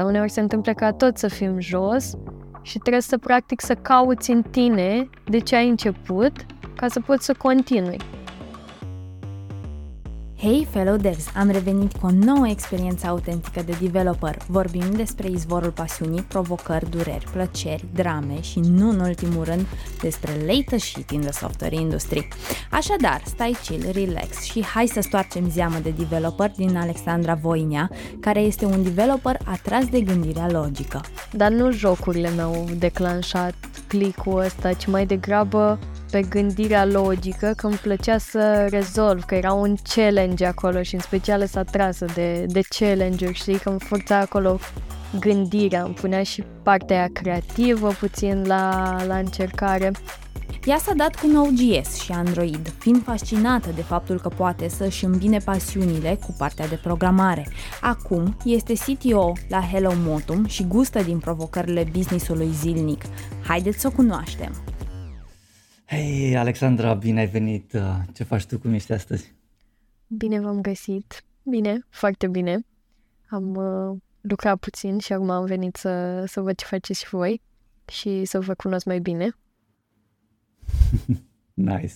asta. Uneori se întâmplă ca tot să fim jos și trebuie să practic să cauți în tine de ce ai început ca să poți să continui. Hey, fellow devs! Am revenit cu o nouă experiență autentică de developer. Vorbim despre izvorul pasiunii, provocări, dureri, plăceri, drame și, nu în ultimul rând, despre latest shit in the software industry. Așadar, stai chill, relax și hai să stoarcem zeamă de developer din Alexandra Voinea, care este un developer atras de gândirea logică. Dar nu jocurile mi-au declanșat clicul ăsta, ci mai degrabă pe gândirea logică, că îmi plăcea să rezolv, că era un challenge acolo și în special să atrasă de, de challenge-uri, știi, că îmi forța acolo gândirea, îmi punea și partea aia creativă puțin la, la încercare. Ea s-a dat cu Node.js și Android, fiind fascinată de faptul că poate să-și îmbine pasiunile cu partea de programare. Acum este CTO la Hello Motum și gustă din provocările businessului zilnic. Haideți să o cunoaștem! Hei, Alexandra, bine ai venit! Uh, ce faci tu? Cum ești astăzi? Bine v-am găsit. Bine, foarte bine. Am uh, lucrat puțin și acum am venit să, să văd ce faceți și voi și să vă cunosc mai bine. nice.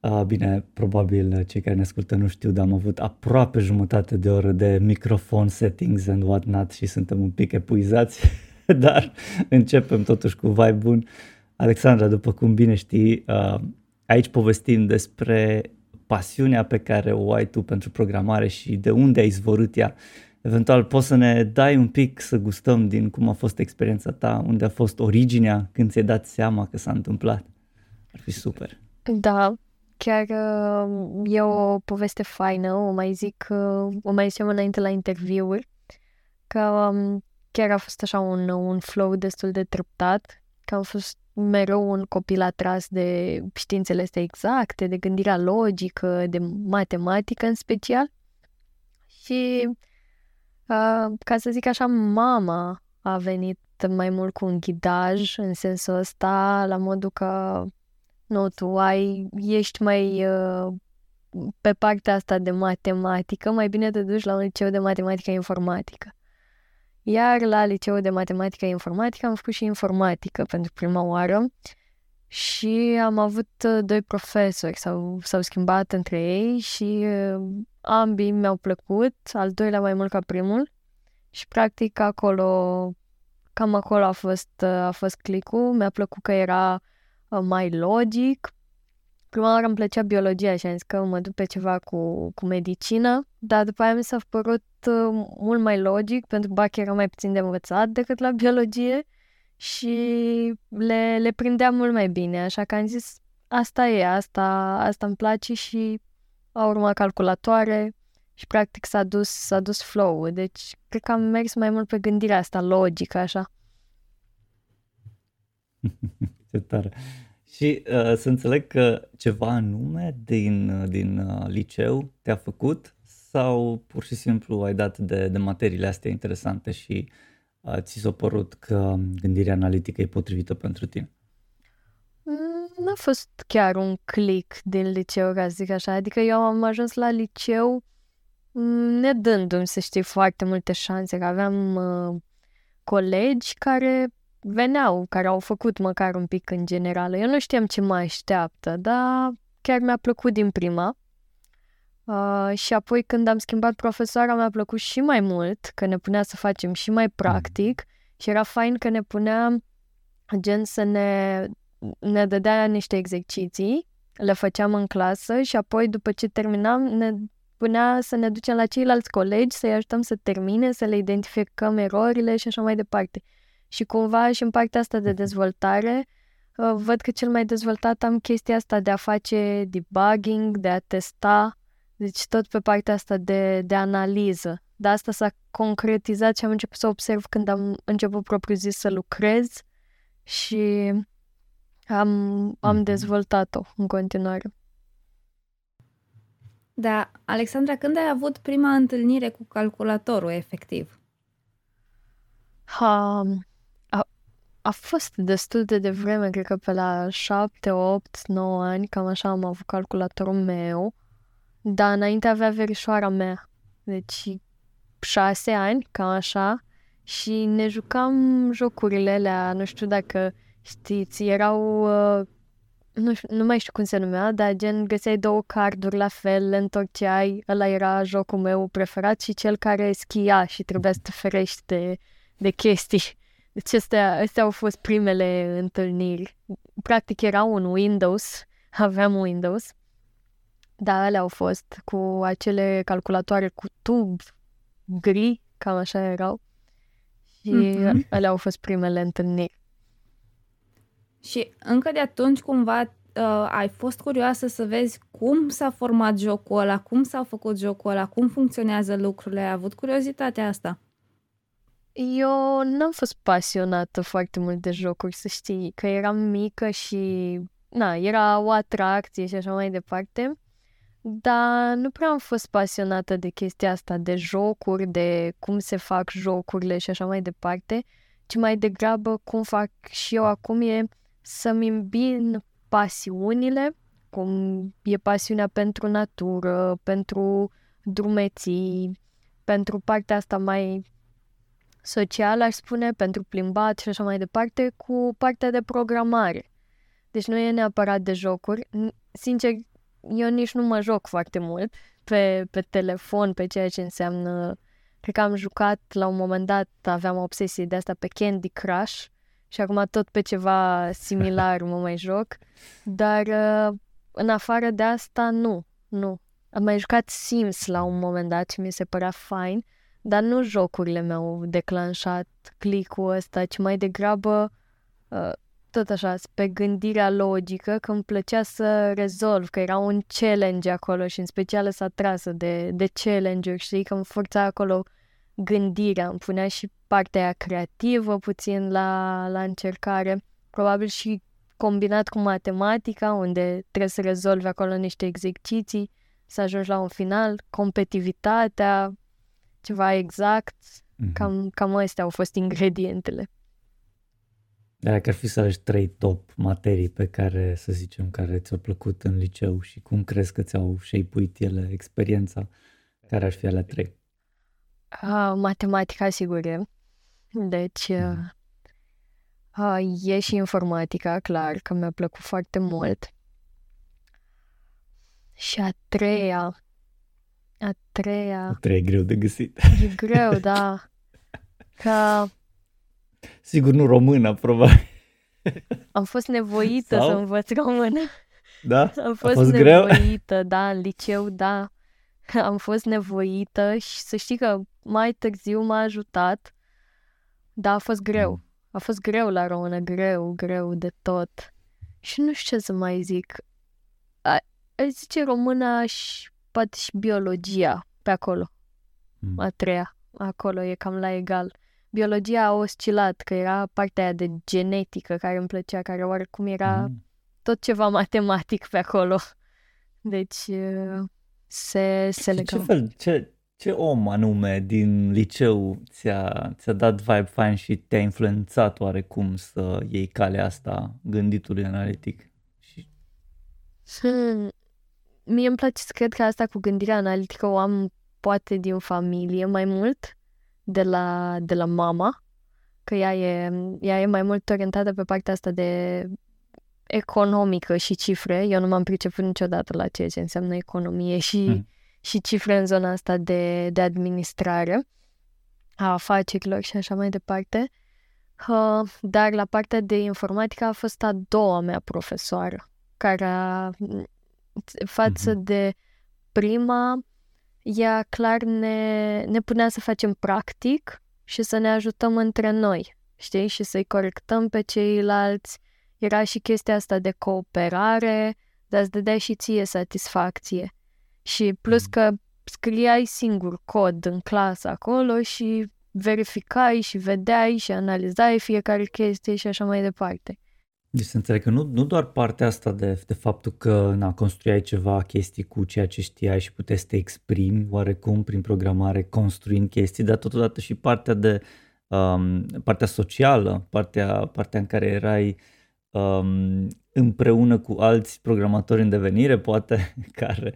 Uh, bine, probabil cei care ne ascultă nu știu, dar am avut aproape jumătate de oră de microfon settings and whatnot și suntem un pic epuizați, dar începem totuși cu vibe bun. Alexandra, după cum bine știi, uh, aici povestim despre pasiunea pe care o ai tu pentru programare și de unde ai izvorât ea. Eventual poți să ne dai un pic să gustăm din cum a fost experiența ta, unde a fost originea, când ți-ai dat seama că s-a întâmplat. Ar fi super. Da, chiar uh, e o poveste faină, o mai zic, uh, o mai zicem înainte la interviuri, că um, chiar a fost așa un, un flow destul de treptat, că am fost mereu un copil atras de științele astea exacte, de gândirea logică, de matematică în special. Și, uh, ca să zic așa, mama a venit mai mult cu un ghidaj în sensul ăsta, la modul că nu, tu ai, ești mai uh, pe partea asta de matematică, mai bine te duci la un liceu de matematică informatică. Iar la liceul de matematică informatică am făcut și informatică pentru prima oară și am avut uh, doi profesori, s-au, s-au schimbat între ei și uh, ambii mi-au plăcut, al doilea mai mult ca primul și practic acolo, cam acolo a fost, uh, a fost clicul, mi-a plăcut că era mai logic, Prima oară îmi plăcea biologia și am zis că mă duc pe ceva cu, cu medicină, dar după aia mi s-a părut uh, mult mai logic, pentru că Bach era mai puțin de învățat decât la biologie și le, le prindea mult mai bine, așa că am zis asta e, asta, asta îmi place și a urmat calculatoare și practic s-a dus, s-a dus flow Deci cred că am mers mai mult pe gândirea asta logică, așa. Ce tare. Și uh, să înțeleg că ceva anume din, uh, din uh, liceu te-a făcut sau pur și simplu ai dat de, de materiile astea interesante și uh, ți s-a părut că gândirea analitică e potrivită pentru tine? Mm, n-a fost chiar un click din liceu, ca să zic așa. Adică eu am ajuns la liceu mm, ne dându-mi, să știi, foarte multe șanse, că aveam uh, colegi care veneau, care au făcut măcar un pic în general. Eu nu știam ce mă așteaptă, dar chiar mi-a plăcut din prima. Uh, și apoi când am schimbat profesoara mi-a plăcut și mai mult, că ne punea să facem și mai practic și era fain că ne punea gen să ne, ne dădea niște exerciții, le făceam în clasă și apoi după ce terminam ne punea să ne ducem la ceilalți colegi, să-i ajutăm să termine, să le identificăm erorile și așa mai departe. Și cumva și în partea asta de mhm. dezvoltare, uh, văd că cel mai dezvoltat am chestia asta de a face debugging, de a testa, deci tot pe partea asta de, de analiză. De asta s-a concretizat și am început să observ când am început propriu zis să lucrez și am, am mhm. dezvoltat-o în continuare. Da, Alexandra, când ai avut prima întâlnire cu calculatorul, efectiv? Um, a fost destul de devreme, cred că pe la 7, 8, 9 ani, cam așa am avut calculatorul meu, dar înainte avea verișoara mea, deci 6 ani, cam așa, și ne jucam jocurile alea, nu știu dacă știți, erau, uh, nu, știu, nu mai știu cum se numea, dar gen găseai două carduri la fel, le întorceai, ăla era jocul meu preferat și cel care schia și trebuia să te ferești de, de chestii. Deci astea, astea au fost primele întâlniri. Practic era un Windows, aveam Windows, dar alea au fost cu acele calculatoare cu tub gri, cam așa erau. Și mm-hmm. alea au fost primele întâlniri. Și încă de atunci cumva uh, ai fost curioasă să vezi cum s-a format jocul ăla, cum s-a făcut jocul ăla, cum funcționează lucrurile, ai avut curiozitatea asta? Eu n-am fost pasionată foarte mult de jocuri, să știi, că eram mică și, na, era o atracție și așa mai departe, dar nu prea am fost pasionată de chestia asta, de jocuri, de cum se fac jocurile și așa mai departe, ci mai degrabă cum fac și eu acum e să-mi îmbin pasiunile, cum e pasiunea pentru natură, pentru drumeții, pentru partea asta mai socială, aș spune, pentru plimbat și așa mai departe, cu partea de programare. Deci nu e neapărat de jocuri. Sincer, eu nici nu mă joc foarte mult pe, pe telefon, pe ceea ce înseamnă... Cred că am jucat la un moment dat, aveam o obsesie de asta pe Candy Crush și acum tot pe ceva similar mă mai joc, dar uh, în afară de asta, nu, nu. Am mai jucat Sims la un moment dat și mi se părea fain, dar nu jocurile mi-au declanșat clicul ăsta, ci mai degrabă uh, tot așa, pe gândirea logică, că îmi plăcea să rezolv, că era un challenge acolo și în special să atrasă de, de challenge-uri, știi, că îmi forța acolo gândirea, îmi punea și partea aia creativă puțin la, la încercare, probabil și combinat cu matematica, unde trebuie să rezolvi acolo niște exerciții, să ajungi la un final, competitivitatea, ceva exact, mm-hmm. cam, cam astea au fost ingredientele. Dacă ar fi să alegi trei top materii pe care, să zicem, care ți-au plăcut în liceu și cum crezi că ți-au shape ele experiența, care ar fi alea trei? Uh, matematica, sigur e. Deci, uh, uh, e și informatica, clar, că mi-a plăcut foarte mult. Și a treia, a treia... A treia e greu de găsit. E greu, da. Că... Sigur nu română, probabil. Am fost nevoită Sau? să învăț română. Da? Am fost, a fost nevoită, greu? da, în liceu, da. Am fost nevoită și să știi că mai târziu m-a ajutat, dar a fost greu. Mm. A fost greu la română, greu, greu de tot. Și nu știu ce să mai zic. Aș zice româna și poate și biologia pe acolo. Mm. A treia. Acolo e cam la egal. Biologia a oscilat, că era partea aia de genetică care îmi plăcea, care oarecum era mm. tot ceva matematic pe acolo. Deci se, se legau. Ce fel, ce, ce om anume din liceu ți-a, ți-a dat vibe fain și te-a influențat oarecum să iei calea asta gânditului analitic? Și... Hmm. Mie îmi place să cred că asta cu gândirea analitică o am poate din familie mai mult de la, de la mama, că ea e, ea e mai mult orientată pe partea asta de economică și cifre. Eu nu m-am priceput niciodată la ceea ce înseamnă economie și mm și cifre în zona asta de, de administrare a afacerilor și așa mai departe. Uh, dar la partea de informatică a fost a doua mea profesoară, care a, față mm-hmm. de prima, ea clar ne, ne punea să facem practic și să ne ajutăm între noi, știi? Și să-i corectăm pe ceilalți. Era și chestia asta de cooperare, dar îți dădea și ție satisfacție. Și plus mm. că scriai singur cod în clasă acolo și verificai și vedeai și analizai fiecare chestie și așa mai departe. Deci să înțeleg că nu, nu doar partea asta de, de faptul că na, construiai ceva chestii cu ceea ce știai și puteai să te exprimi oarecum prin programare, construind chestii, dar totodată și partea de um, partea socială, partea, partea în care erai um, împreună cu alți programatori în devenire, poate, care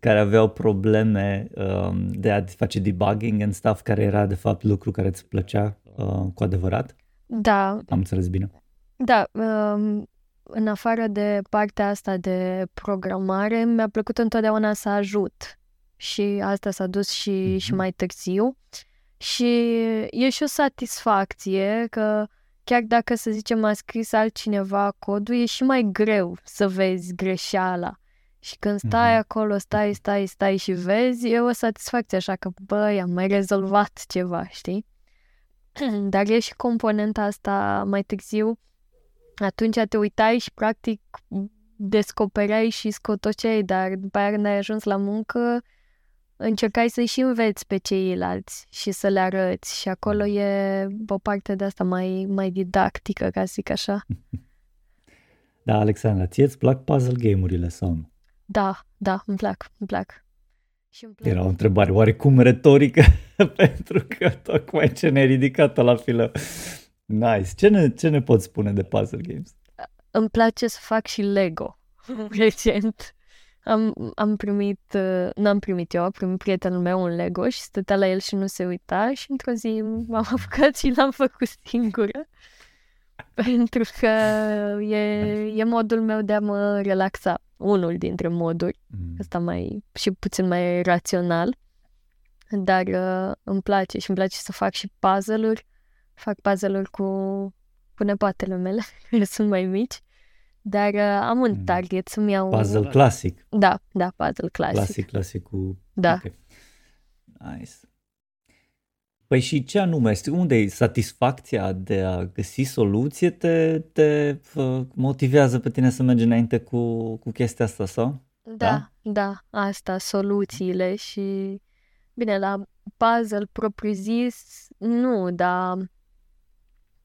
care aveau probleme um, de a face debugging and stuff, care era de fapt lucru care îți plăcea uh, cu adevărat? Da. Am înțeles bine? Da, um, în afară de partea asta de programare, mi-a plăcut întotdeauna să ajut. Și asta s-a dus și, mm-hmm. și mai târziu. Și e și o satisfacție că chiar dacă, să zicem, a scris altcineva codul, e și mai greu să vezi greșeala. Și când stai mm-hmm. acolo, stai, stai, stai și vezi, e o satisfacție așa că, băi, am mai rezolvat ceva, știi? Dar e și componenta asta mai târziu. Atunci te uitai și, practic, descopereai și scotoceai, dar după aia când ai ajuns la muncă, încercai să-i și înveți pe ceilalți și să le arăți și acolo e o parte de asta mai, mai didactică, ca să zic așa. Da, Alexandra, ție îți plac puzzle game-urile sau nu? Da, da, îmi plac, îmi plac. Și îmi plac. Era o întrebare oarecum retorică, pentru că tocmai ce ne-ai ridicat la filă. Nice. Ce ne, ce ne poți spune de puzzle games? Îmi place să fac și Lego recent. Am, am primit, uh, n-am primit eu, a primit prietenul meu un Lego și stătea la el și nu se uita și într-o zi m-am apucat și l-am făcut singură. Pentru că e, e modul meu de a mă relaxa. Unul dintre moduri. Mm. Asta mai și puțin mai rațional. Dar uh, îmi place și îmi place să fac și puzzle-uri. Fac puzzle-uri cu, cu nepoatele mele, care sunt mai mici. Dar uh, am un mm. target să-mi iau... Puzzle clasic. Da, da, puzzle clasic. Clasic, clasic cu... Da. Okay. Nice. Păi și ce anume este? Unde e satisfacția de a găsi soluție te, te motivează pe tine să mergi înainte cu, cu chestia asta sau? Da, da, da, asta, soluțiile și bine, la puzzle propriu zis, nu, dar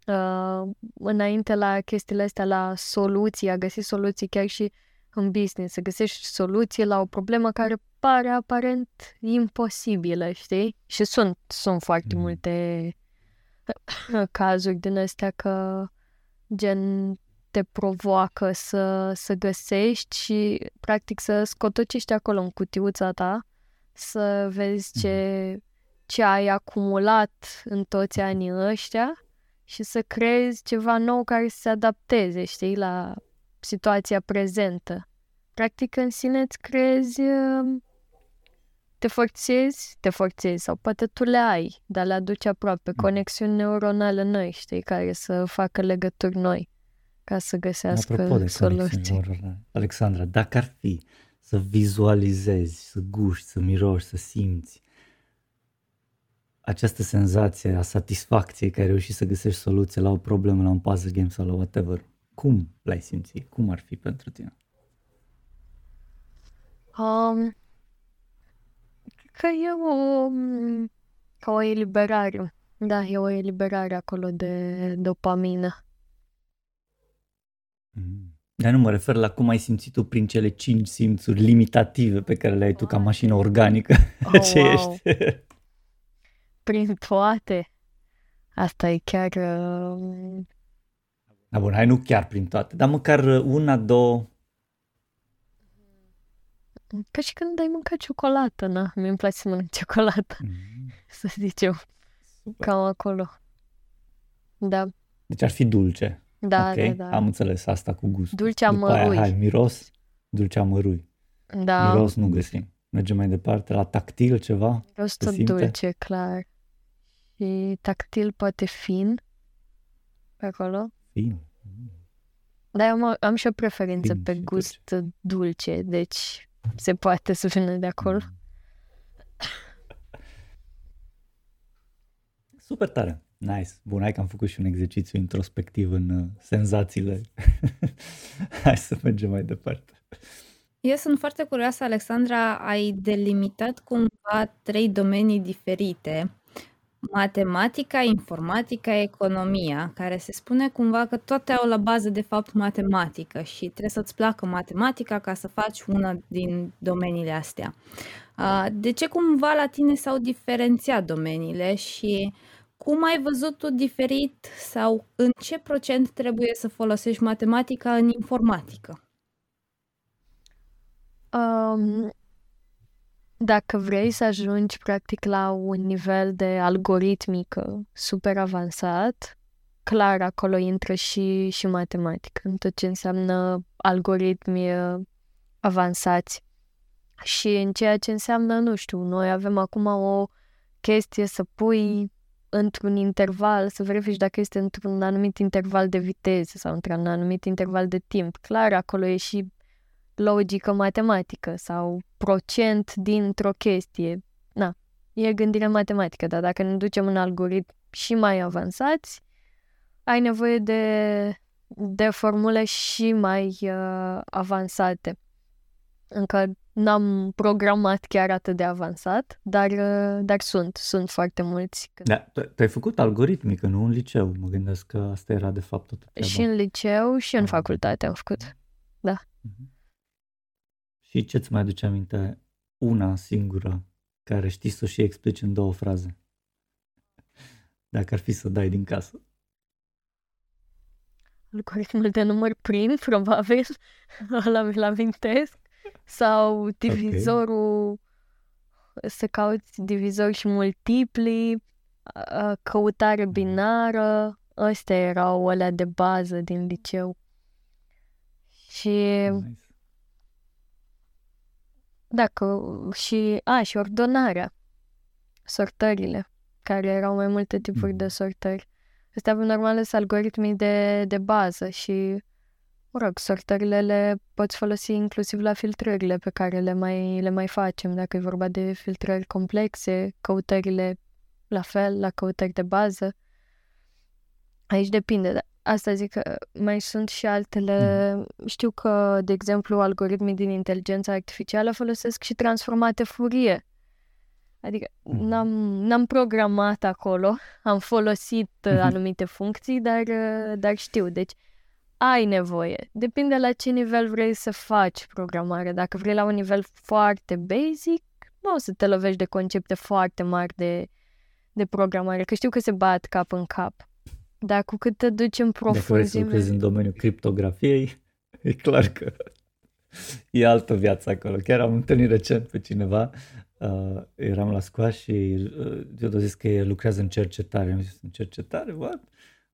uh, înainte la chestiile astea, la soluții, a găsi soluții chiar și în business, să găsești soluție la o problemă care pare aparent imposibilă, știi? Și sunt, sunt foarte mm. multe cazuri din astea că gen te provoacă să, să găsești și practic să scotocești acolo în cutiuța ta, să vezi ce, mm. ce ai acumulat în toți anii ăștia și să creezi ceva nou care să se adapteze, știi, la situația prezentă. Practic, în sine îți creezi, um, te forțezi, te forțezi sau poate tu le ai, dar le aduci aproape, mm. conexiuni neuronale noi, știi, care să facă legături noi ca să găsească Apropo de soluții. Alexandra, dacă ar fi să vizualizezi, să guști, să miroși, să simți această senzație a satisfacției că ai reușit să găsești soluție la o problemă, la un puzzle game sau la whatever, cum l-ai simțit? Cum ar fi pentru tine? Um, că e o, ca o eliberare. Da, e o eliberare acolo de dopamină. Mm. Dar nu mă refer la cum ai simțit tu prin cele cinci simțuri limitative pe care le ai tu ca mașină organică. Oh, Ce wow. ești? Prin toate. Asta e chiar... Uh... Da, bun, hai nu chiar prin toate, dar măcar una, două. Ca și când ai mâncat ciocolată, na? Mi-mi place să mănânc ciocolată, mm. să zicem. Super. Cam acolo. Da. Deci ar fi dulce. Da, okay? da, da. Am înțeles asta cu gust. Dulce amărui. După aia, hai, miros, dulce amărui. Da. Miros nu găsim. Mergem mai departe la tactil ceva? Miros tot dulce, clar. Și tactil poate fin pe acolo. Fin. Dar am, am și o preferință fin pe și gust dulce. dulce, deci se poate să vină de acolo. Mm. Super tare. Nice. Bun, hai că am făcut și un exercițiu introspectiv în uh, senzațiile. hai să mergem mai departe. Eu sunt foarte curioasă, Alexandra, ai delimitat cumva trei domenii diferite matematica, informatica, economia, care se spune cumva că toate au la bază de fapt matematică și trebuie să-ți placă matematica ca să faci una din domeniile astea. De ce cumva la tine s-au diferențiat domeniile și cum ai văzut tu diferit sau în ce procent trebuie să folosești matematica în informatică? Um, dacă vrei să ajungi practic la un nivel de algoritmică super avansat, clar acolo intră și, și matematică, în tot ce înseamnă algoritmi uh, avansați. Și în ceea ce înseamnă, nu știu, noi avem acum o chestie să pui într-un interval, să verifici dacă este într-un anumit interval de viteză sau într-un anumit interval de timp. Clar, acolo e și logică matematică sau procent dintr-o chestie. Na, e gândire matematică, dar dacă ne ducem în algoritm și mai avansați, ai nevoie de, de formule și mai uh, avansate. Încă n-am programat chiar atât de avansat, dar, uh, dar sunt, sunt foarte mulți. Da, tu ai făcut algoritmică, nu în liceu. Mă gândesc că asta era de fapt tot Și în liceu și în ah. facultate am făcut, da. Uh-huh. Și ce-ți mai aduce aminte una singură care știi să o și explici în două fraze? Dacă ar fi să dai din casă. Algoritmul de număr prim, probabil, ăla mi-l amintesc. Sau divizorul, okay. să cauți divizori și multipli, căutare binară, astea erau alea de bază din liceu. Și nice. Dacă și, a, și ordonarea, sortările, care erau mai multe tipuri de mm. sortări. Astea normal sunt algoritmii de, de bază și, mă rog, sortările le poți folosi inclusiv la filtrările pe care le mai, le mai facem. Dacă e vorba de filtrări complexe, căutările la fel, la căutări de bază. Aici depinde, dar asta zic că mai sunt și altele. Mm. Știu că, de exemplu, algoritmii din inteligența artificială folosesc și transformate Fourier. Adică mm. n-am, n-am programat acolo, am folosit mm-hmm. anumite funcții, dar, uh, dar știu. Deci ai nevoie. Depinde la ce nivel vrei să faci programare. Dacă vrei la un nivel foarte basic, nu o să te lovești de concepte foarte mari de, de programare, că știu că se bat cap în cap. Dar cu cât te duci în profunzime... Dacă vrei să lucrezi în domeniul criptografiei, e clar că e altă viață acolo. Chiar am întâlnit recent pe cineva, uh, eram la scoa și uh, eu a zis că lucrează în cercetare. Am zis, în cercetare? What?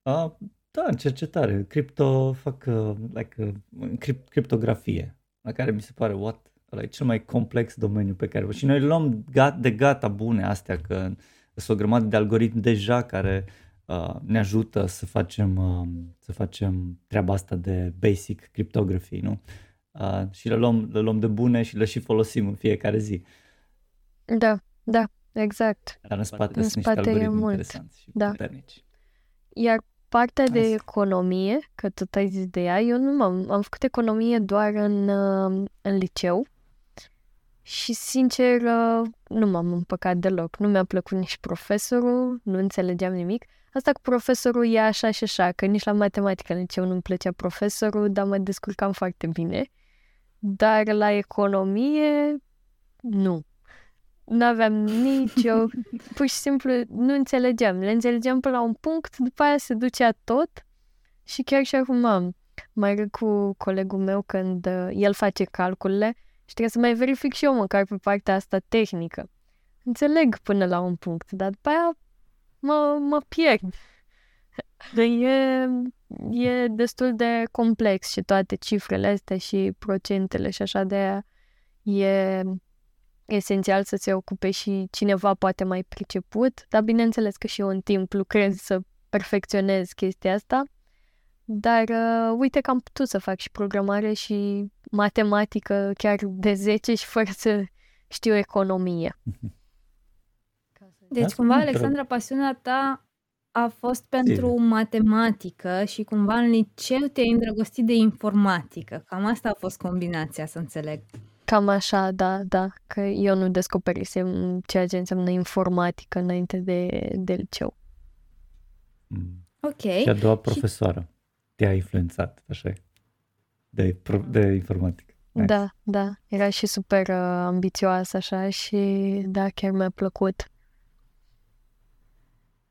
Uh, da, în cercetare. Cripto, fac uh, like, uh, cript, criptografie, la care mi se pare, what? Ăla e cel mai complex domeniu pe care... Și noi luăm gat, de gata bune astea, că sunt o grămadă de algoritmi deja care uh, ne ajută să facem, uh, să facem treaba asta de basic cryptography, nu? Uh, și le luăm, le luăm de bune și le și folosim în fiecare zi. Da, da, exact. Dar în spate în sunt spate niște algoritmi mult. interesanți și da. puternici. Iar partea de economie, că tot ai zis de ea, eu nu m-am, am făcut economie doar în, uh, în liceu și, sincer, uh, nu m-am împăcat deloc. Nu mi-a plăcut nici profesorul, nu înțelegeam nimic. Asta cu profesorul e așa și așa, că nici la matematică în liceu nu-mi plăcea profesorul, dar mă descurcam foarte bine. Dar la economie, nu. Nu aveam nicio... Pur și simplu nu înțelegeam. Le înțelegeam până la un punct, după aia se ducea tot și chiar și acum am. Mai râd cu colegul meu când uh, el face calculele și trebuie să mai verific și eu măcar pe partea asta tehnică. Înțeleg până la un punct, dar după aia mă, mă pierd. E, e destul de complex și toate cifrele astea și procentele și așa de aia e esențial să se ocupe și cineva poate mai priceput, dar bineînțeles că și eu în timp lucrez să perfecționez chestia asta, dar uh, uite că am putut să fac și programare și matematică chiar de 10 și fără să știu economie. Deci cumva, Alexandra, pasiunea ta a fost pentru Sim. matematică și cumva în liceu te-ai îndrăgostit de informatică. Cam asta a fost combinația, să înțeleg. Cam așa, da, da, că eu nu descoperisem ceea ce înseamnă informatică înainte de, de liceu. Mm. Ok. Și a doua profesoară și... te-a influențat, așa de, de informatică. Nice. Da, da, era și super uh, ambițioasă așa și da, chiar mi-a plăcut.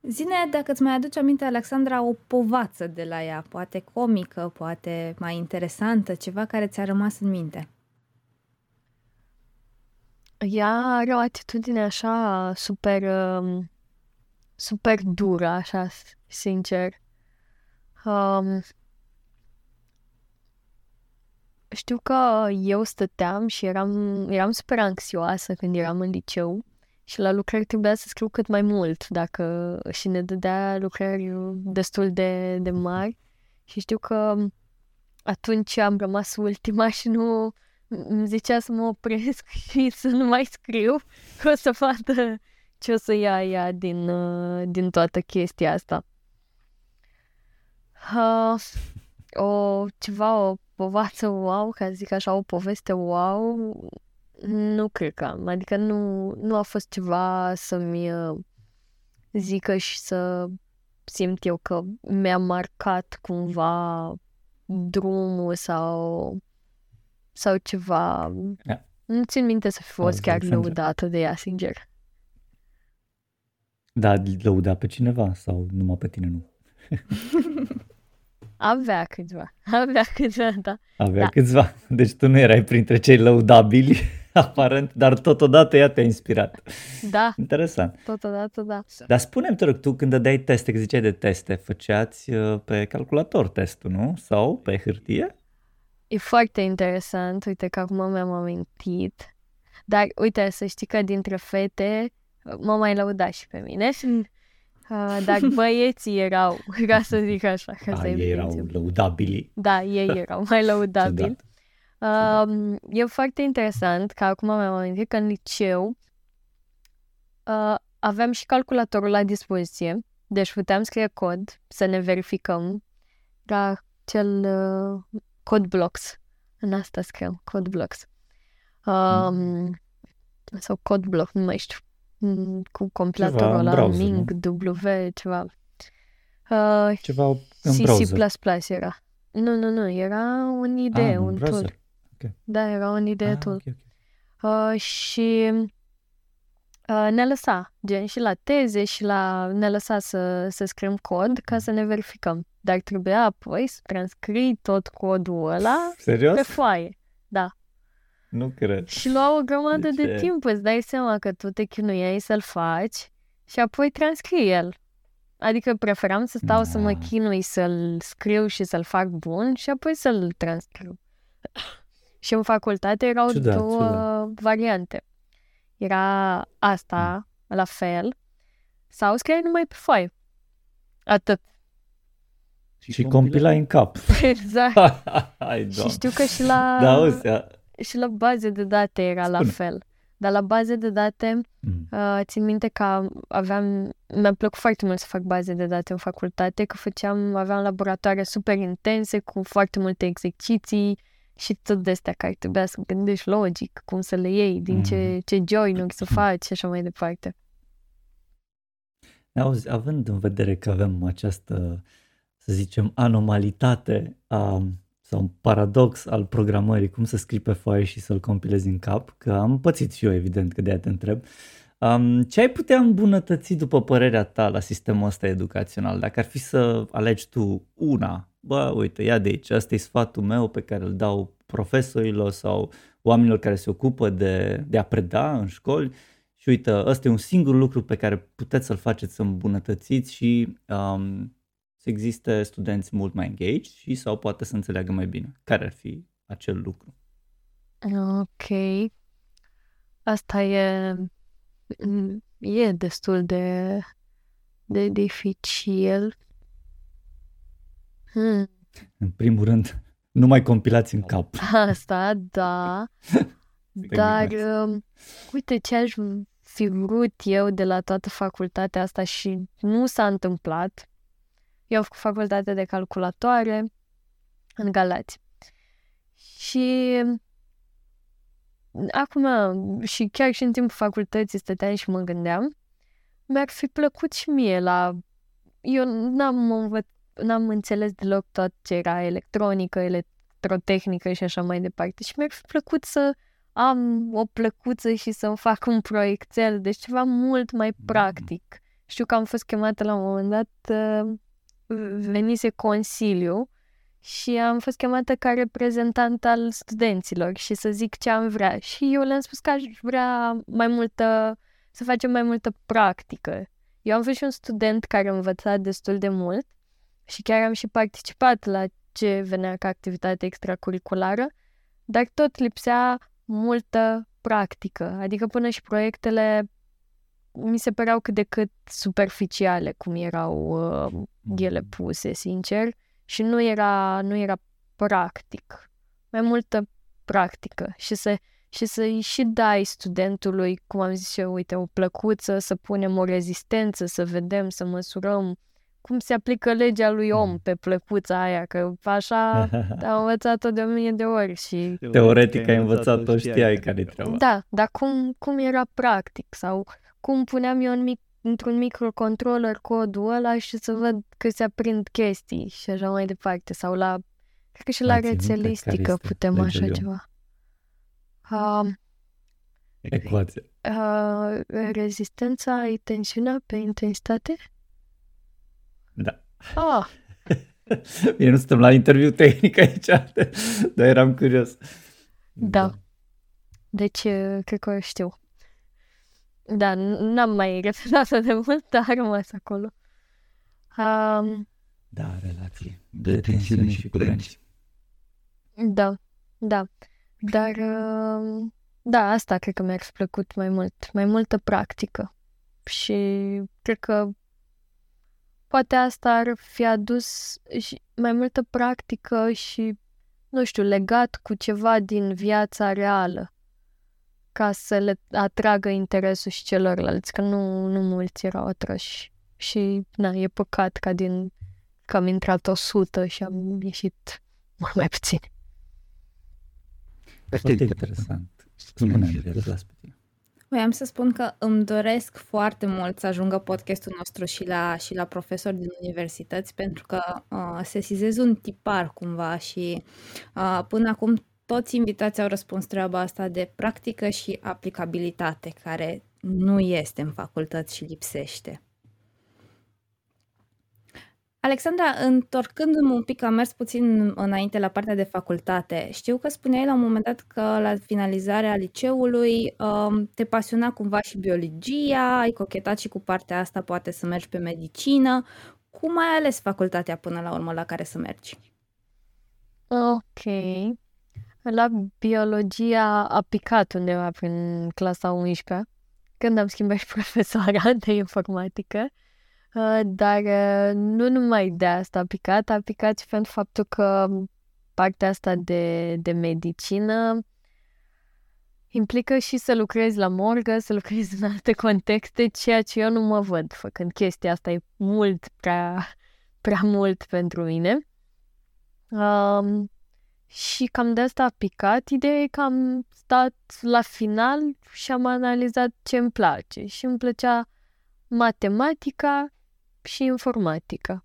Zine dacă îți mai aduce aminte, Alexandra, o povață de la ea, poate comică, poate mai interesantă, ceva care ți-a rămas în minte. Ea are o atitudine așa super, um, super dură, așa, sincer. Um, știu că eu stăteam și eram, eram super anxioasă când eram în liceu și la lucrări trebuia să scriu cât mai mult dacă și ne dădea lucrări destul de, de mari și știu că atunci am rămas ultima și nu îmi zicea să mă opresc și să nu mai scriu, că o să vadă ce o să ia ea din, uh, din toată chestia asta. Uh, o, ceva, o povață wow, ca să zic așa, o poveste wow, nu cred că am. Adică nu, nu a fost ceva să-mi uh, zică și să simt eu că mi-a marcat cumva drumul sau sau ceva. Yeah. Nu țin minte să fi fost chiar lăudată de ea, sincer. Da, lăuda pe cineva sau numai pe tine nu? Avea câțiva. Avea câțiva, da. Avea da. câțiva. Deci tu nu erai printre cei lăudabili, aparent, dar totodată ea te-a inspirat. Da. Interesant. Totodată, da. Dar spune-mi, te rog, tu când dai teste, că ziceai de teste, făceați uh, pe calculator testul, nu? Sau pe hârtie? E foarte interesant, uite că acum mi-am amintit. Dar uite, să știi că dintre fete mă mai lăuda și pe mine. Uh, dar băieții erau, ca să zic așa. Ca A, să ei erau lăudabili. Da, ei erau mai lăudabili. Uh, e foarte interesant că acum mi-am amintit că în liceu uh, aveam și calculatorul la dispoziție, deci puteam scrie cod să ne verificăm. Era cel uh, code blocks. În asta scriu, code blocks. Um, mm. Sau code block, nu mai știu. Mm, cu compilatorul ăla, Ming, W, ceva. Uh, ceva în C, browser. C++ era. Nu, nu, nu, era un idee, ah, un browser. tool. Okay. Da, era un idee ah, tool. Okay, okay. Uh, și uh, ne lăsa, gen și la teze și la ne lăsa să, să scriem cod ca să ne verificăm. Dar trebuia apoi să transcrii tot codul ăla Serios? pe foaie. Da. Nu cred. Și lua o grămadă de, de timp, îți dai seama că tu te chinuiai să-l faci și apoi transcrii el. Adică preferam să stau da. să mă da. chinui să-l scriu și să-l fac bun și apoi să-l transcriu. Și în facultate erau ciudat, două ciudat. variante. Era asta, mm. la fel, sau scriai numai pe foaie. Atât. Și, și compila în cap. Exact. Hai, și știu că și la, da, auzi, și la baze de date era Spune. la fel. Dar la baze de date, mm. uh, țin minte că aveam, mi-a plăcut foarte mult să fac baze de date în facultate, că făceam, aveam laboratoare super intense, cu foarte multe exerciții și tot de astea care trebuia să gândești logic, cum să le iei, din mm. ce, ce join să faci și așa mai departe. Auzi, având în vedere că avem această să zicem, anomalitate a, sau un paradox al programării, cum să scrii pe foaie și să-l compilezi în cap, că am pățit și eu, evident, că de-aia te întreb. Um, ce ai putea îmbunătăți, după părerea ta, la sistemul ăsta educațional? Dacă ar fi să alegi tu una, bă, uite, ia de aici, ăsta e sfatul meu pe care îl dau profesorilor sau oamenilor care se ocupă de, de a preda în școli și uite, ăsta e un singur lucru pe care puteți să-l faceți să îmbunătățiți și um, să existe studenți mult mai engaged și sau poate să înțeleagă mai bine. Care ar fi acel lucru? Ok. Asta e, e destul de, de dificil. Hmm. În primul rând, nu mai compilați în cap. Asta, da. Dar, uh, uite ce aș fi vrut eu de la toată facultatea asta și nu s-a întâmplat eu am făcut facultate de calculatoare în Galați. Și acum, și chiar și în timpul facultății stăteam și mă gândeam, mi-ar fi plăcut și mie la... Eu n-am, învăț... n-am înțeles deloc tot ce era electronică, electrotehnică și așa mai departe. Și mi-ar fi plăcut să am o plăcuță și să-mi fac un proiectel, deci ceva mult mai mm. practic. Știu că am fost chemată la un moment dat uh, venise Consiliu și am fost chemată ca reprezentant al studenților și să zic ce am vrea. Și eu le-am spus că aș vrea mai multă, să facem mai multă practică. Eu am fost și un student care a învățat destul de mult și chiar am și participat la ce venea ca activitate extracurriculară, dar tot lipsea multă practică. Adică până și proiectele mi se păreau cât de cât superficiale cum erau uh, ele puse, sincer și nu era, nu era practic. Mai multă practică și să și să-i și dai studentului, cum am zis eu, uite, o plăcuță, să punem o rezistență, să vedem, să măsurăm cum se aplică legea lui om mm. pe plăcuța aia, că așa am învățat-o de o mie de ori și... Teoretic ai învățat-o, știai care treaba. Da, dar cum, cum era practic sau cum puneam eu în mic într-un microcontroller codul ăla și să văd că se aprind chestii și așa mai departe. Sau la, cred că și la rețelistică putem așa eu. ceva. Uh, Ecuație. Uh, rezistența ai tensiunea pe intensitate? Da. Ah. Bine, nu suntem la interviu tehnic aici, dar eram curios. Da. da. Deci, cred că știu. Da, n-am mai repetat de mult, dar a rămas acolo. Um, da, relații de tensiune și curenți. Da, da. Dar, uh, da, asta cred că mi-ar fi plăcut mai mult. Mai multă practică. Și cred că poate asta ar fi adus și mai multă practică și, nu știu, legat cu ceva din viața reală ca să le atragă interesul și celorlalți, că nu, nu mulți erau atrași. Și, na, e păcat ca din că am intrat 100 și am ieșit mult mai puțin. Foarte interesant. Spune-mi, las pe tine. Voiam să spun că îmi doresc foarte mult să ajungă podcastul nostru și la, și la profesori din universități, pentru că uh, sesizez un tipar cumva și uh, până acum toți invitații au răspuns treaba asta de practică și aplicabilitate, care nu este în facultăți și lipsește. Alexandra, întorcându-mă un pic, am mers puțin înainte la partea de facultate. Știu că spuneai la un moment dat că la finalizarea liceului um, te pasiona cumva și biologia, ai cochetat și cu partea asta, poate să mergi pe medicină. Cum ai ales facultatea până la urmă la care să mergi? Ok. La biologia a picat undeva prin clasa 11 când am schimbat și profesoara de informatică. Uh, dar uh, nu numai de asta a picat, a picat și pentru faptul că partea asta de, de medicină implică și să lucrezi la morgă, să lucrezi în alte contexte, ceea ce eu nu mă văd făcând chestia asta. E mult prea, prea mult pentru mine. Um, și cam de asta a picat. Ideea e că am stat la final și am analizat ce îmi place. Și îmi plăcea matematica și informatica.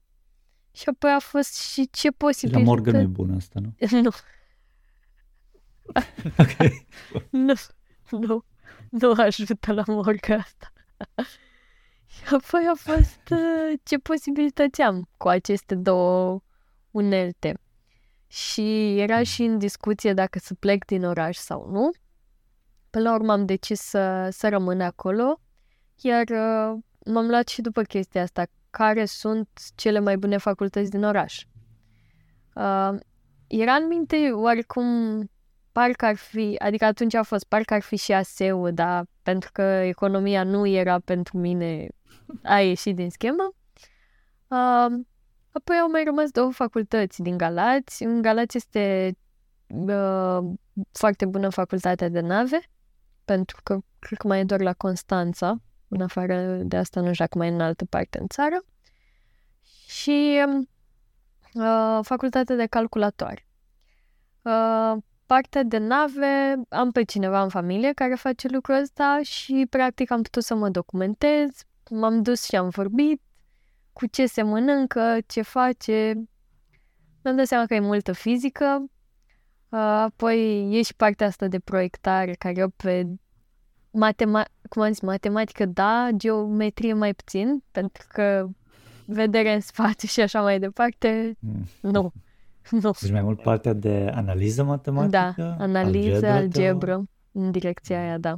Și apoi a fost și ce posibil. La morgă nu e bună asta, nu? nu. ok. nu, nu, nu ajută la morgă asta. și apoi a fost uh, ce posibilități am cu aceste două unelte și era mm. și în discuție dacă să plec din oraș sau nu. Până la urmă am decis să, să rămân acolo, iar uh, m-am luat și după chestia asta, care sunt cele mai bune facultăți din oraș. Uh, era în minte oarecum parcă ar fi, adică atunci a fost, parcă ar fi și ASEU, dar pentru că economia nu era pentru mine, a ieșit din schemă. Uh, Apoi au mai rămas două facultăți din Galați. În Galați este uh, foarte bună facultatea de nave, pentru că cred că mai e doar la Constanța, în afară de asta nu știu mai în altă parte în țară. Și uh, facultatea de calculatoare. Uh, partea de nave, am pe cineva în familie care face lucrul ăsta și practic am putut să mă documentez, m-am dus și am vorbit, cu ce se mănâncă, ce face. Mi-am dat seama că e multă fizică. Apoi e și partea asta de proiectare, care eu pe matema- cum am zis, matematică, da, geometrie mai puțin, pentru că vedere în spațiu și așa mai departe, mm. nu. nu. Deci mai mult partea de analiză matematică? Da, analiză, algebră, algebră, în direcția aia, da.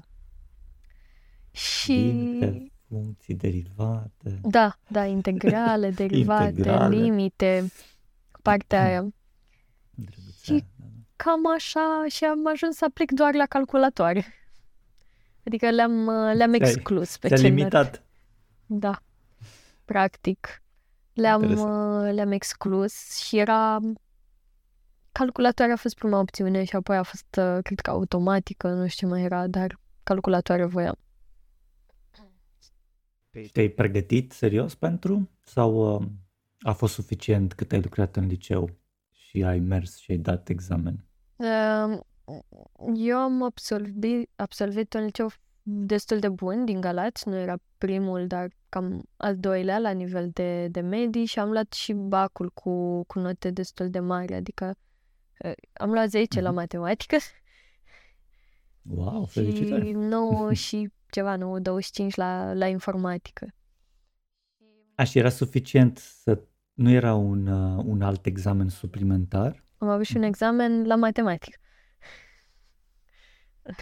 Și... Limite, funcții, derivate. Da, da, integrale, derivate, Integrale. limite, partea aia. Drăguțea, Și- Cam așa și am ajuns să aplic doar la calculatoare. Adică le-am, le-am Ți-ai- exclus pe Ți-a celelalte. limitat. Da, practic. Le-am, Interesant. uh, le-am exclus și era... Calculatoarea a fost prima opțiune și apoi a fost, uh, cred că, automatică, nu știu ce mai era, dar calculatoare voiam. Te-ai pregătit serios pentru? Sau uh, a fost suficient cât ai lucrat în liceu și ai mers și ai dat examen? Uh, Eu am absolvit, absolvit un liceu destul de bun din Galați, nu era primul, dar cam al doilea la nivel de, de medii și am luat și bacul cu, cu note destul de mari, adică uh, am luat 10 la Mhm. matematică Wow, și felicitări! 9 și ceva, nu, 25 la, la informatică. A, și era suficient să... Nu era un, uh, un alt examen suplimentar? Am avut și un examen la matematică,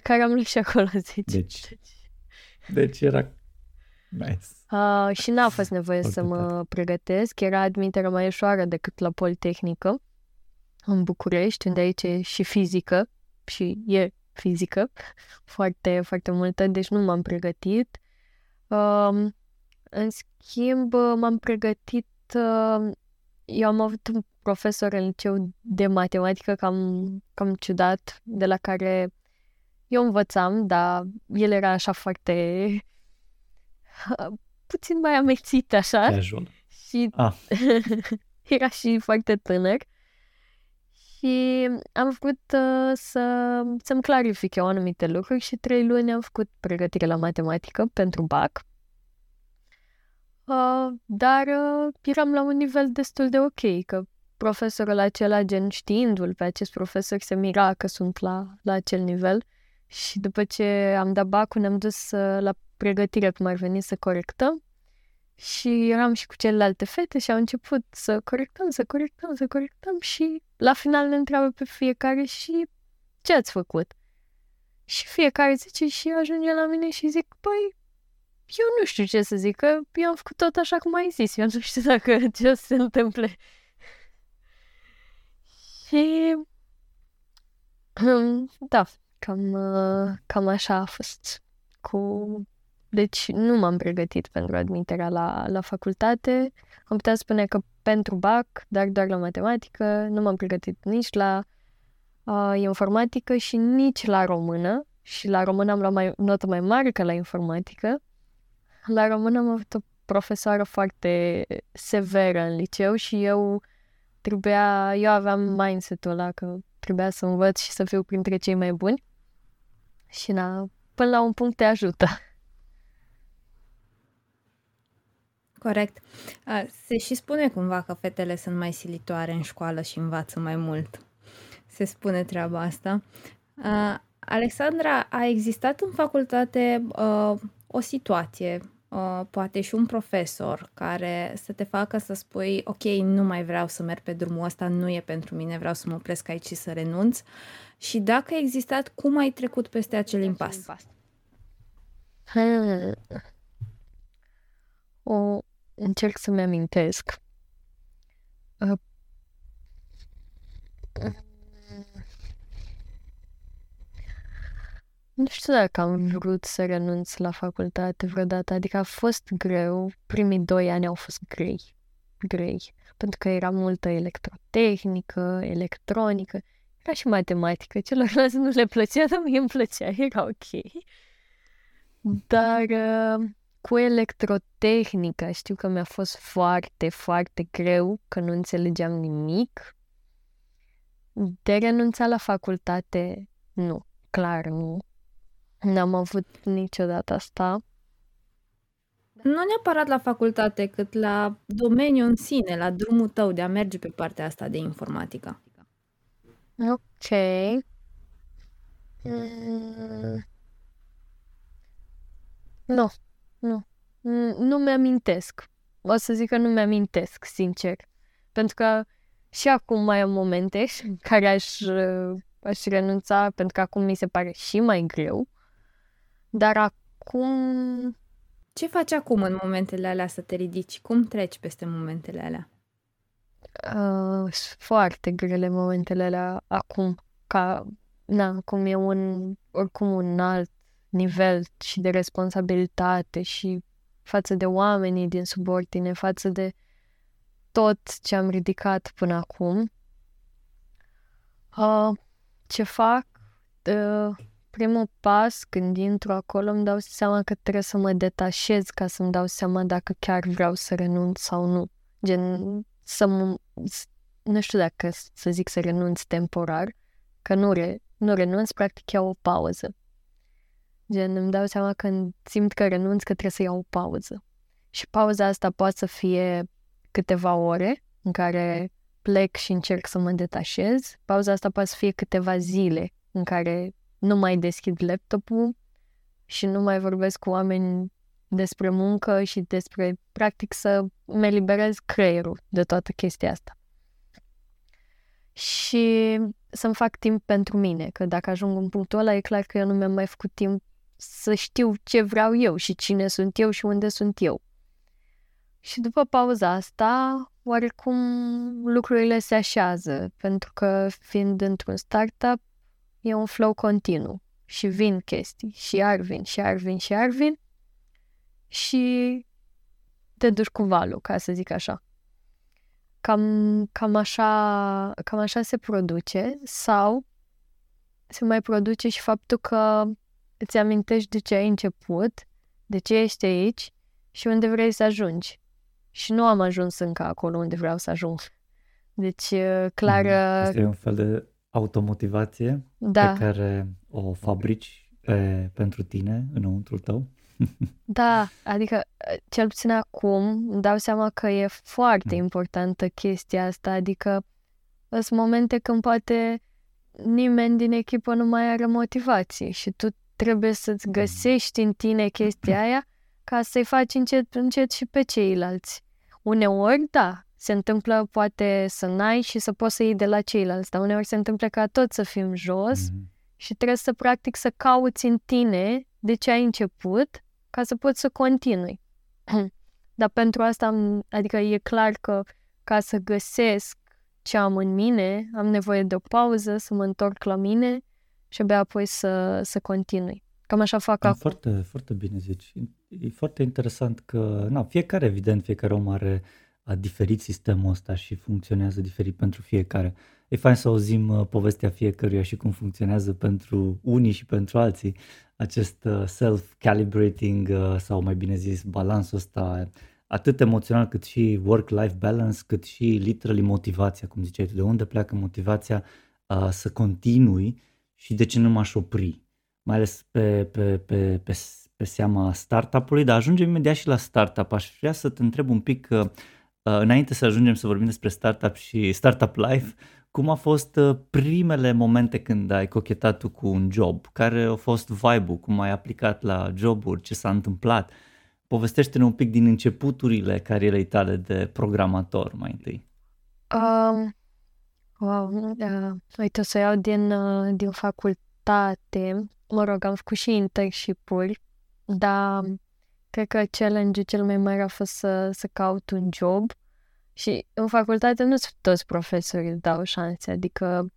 care am luat și acolo 10. Deci, deci era nice. Uh, și n-a fost nevoie să Foarte mă pregătesc. Era admiterea mai ușoară decât la Politehnică în București, unde aici e și fizică și e fizică foarte, foarte multă, deci nu m-am pregătit. Um, în schimb, m-am pregătit, uh, eu am avut un profesor în liceu de matematică cam, cam ciudat, de la care eu învățam, dar el era așa foarte puțin mai amețit așa Casual. și Ah. era și foarte tânăr. Și am vrut uh, să, să-mi clarific eu anumite lucruri și trei luni am făcut pregătire la matematică pentru BAC. Uh, dar uh, eram la un nivel destul de ok, că profesorul acela, gen știindu-l pe acest profesor, se mira că sunt la, la acel nivel. Și după ce am dat bacul, ne-am dus uh, la pregătire, cum ar veni, să corectăm. Și eram și cu celelalte fete și au început să corectăm, să corectăm, să corectăm și la final ne întreabă pe fiecare și ce ați făcut? Și fiecare zice și ajunge la mine și zic, păi, eu nu știu ce să zic, că eu am făcut tot așa cum ai zis, eu nu știu dacă ce o să se întâmple. Și da, cam, uh, cam așa a fost cu deci nu m-am pregătit pentru admiterea la, la facultate. Am putea spune că pentru BAC, dar doar la matematică. Nu m-am pregătit nici la uh, informatică și nici la română. Și la română am luat mai, notă mai mare ca la informatică. La română am avut o profesoară foarte severă în liceu și eu trebuia, eu aveam mindset-ul ăla că trebuia să învăț și să fiu printre cei mai buni. Și na, până la un punct te ajută. Corect. A, Se și spune cumva că fetele sunt mai silitoare în școală și învață mai mult. Se spune treaba asta. A, Alexandra, a existat în facultate uh, o situație, uh, poate și un profesor care să te facă să spui ok, nu mai vreau să merg pe drumul ăsta, nu e pentru mine, vreau să mă opresc aici și să renunț. Și dacă a existat, cum ai trecut peste acel impas? Hmm. O, încerc să-mi amintesc. Uh, Nu știu dacă am vrut să renunț la facultate vreodată, adică a fost greu. Primii doi ani au fost grei, grei, pentru că era multă electrotehnică, electronică, era și matematică. Celorlalți nu le plăcea, dar mie îmi plăcea, era ok. Dar uh, cu electrotehnica știu că mi-a fost foarte, foarte greu, că nu înțelegeam nimic. De renunțat la facultate, nu, clar nu. N-am avut niciodată asta. Nu neapărat la facultate, cât la domeniul în sine, la drumul tău de a merge pe partea asta de informatică. Ok. Mm. Nu, nu. Mm, Nu mi-amintesc. O să zic că nu mi-amintesc, sincer. Pentru că și acum mai am momente în care aș, aș renunța pentru că acum mi se pare și mai greu. Dar acum... Ce faci acum în momentele alea să te ridici? Cum treci peste momentele alea? Uh, foarte grele momentele alea acum. Ca, na, acum e un, oricum un alt nivel și de responsabilitate și față de oamenii din subordine, față de tot ce am ridicat până acum. Uh, ce fac? Uh, primul pas când intru acolo îmi dau seama că trebuie să mă detașez ca să-mi dau seama dacă chiar vreau să renunț sau nu. Gen, să mă, nu știu dacă să zic să renunț temporar, că nu, re, nu renunț, practic iau o pauză. Gen, îmi dau seama când simt că renunț că trebuie să iau o pauză. Și pauza asta poate să fie câteva ore în care plec și încerc să mă detașez. Pauza asta poate să fie câteva zile în care nu mai deschid laptopul și nu mai vorbesc cu oameni despre muncă și despre, practic, să mă eliberez creierul de toată chestia asta. Și să-mi fac timp pentru mine, că dacă ajung în punctul ăla, e clar că eu nu mi-am mai făcut timp să știu ce vreau eu și cine sunt eu și unde sunt eu. Și după pauza asta, oarecum lucrurile se așează, pentru că fiind într-un startup, e un flow continuu și vin chestii și iar vin și iar vin și iar vin și te duci cu valul, ca să zic așa. Cam, cam, așa, cam așa se produce sau se mai produce și faptul că îți amintești de ce ai început, de ce ești aici și unde vrei să ajungi. Și nu am ajuns încă acolo unde vreau să ajung. Deci, clar... Mhm. Este un fel de automotivație da. pe care o fabrici pe, pentru tine, înăuntru tău. Da, adică cel puțin acum îmi dau seama că e foarte mm. importantă chestia asta, adică sunt momente când poate nimeni din echipă nu mai are motivație și tu trebuie să-ți mm. găsești în tine chestia aia ca să-i faci încet, încet și pe ceilalți. Uneori, da, se întâmplă poate să n-ai și să poți să iei de la ceilalți, dar uneori se întâmplă ca tot să fim jos mm-hmm. și trebuie să practic să cauți în tine de ce ai început ca să poți să continui. dar pentru asta, adică e clar că ca să găsesc ce am în mine, am nevoie de o pauză, să mă întorc la mine și abia apoi să, să continui. Cam așa fac acum. Foarte, foarte bine zici. E foarte interesant că, na, fiecare, evident, fiecare om are a diferit sistemul ăsta și funcționează diferit pentru fiecare. E fain să auzim uh, povestea fiecăruia și cum funcționează pentru unii și pentru alții acest uh, self-calibrating uh, sau mai bine zis balansul ăsta atât emoțional cât și work-life balance, cât și literally motivația, cum ziceai tu, de unde pleacă motivația uh, să continui și de ce nu m-aș opri, mai ales pe, pe, pe, pe, pe seama startup-ului, dar ajungem imediat și la startup. Aș vrea să te întreb un pic uh, Uh, înainte să ajungem să vorbim despre startup și startup life, cum a fost uh, primele momente când ai cochetat tu cu un job? Care a fost vibe-ul? Cum ai aplicat la joburi? Ce s-a întâmplat? Povestește-ne un pic din începuturile carierei tale de programator mai întâi. Um, wow, uh, uite, o să iau din, uh, din facultate. Mă rog, am făcut și internship-uri, dar Cred că challenge cel mai mare a fost să, să caut un job și în facultate nu toți profesorii dau șanse, adică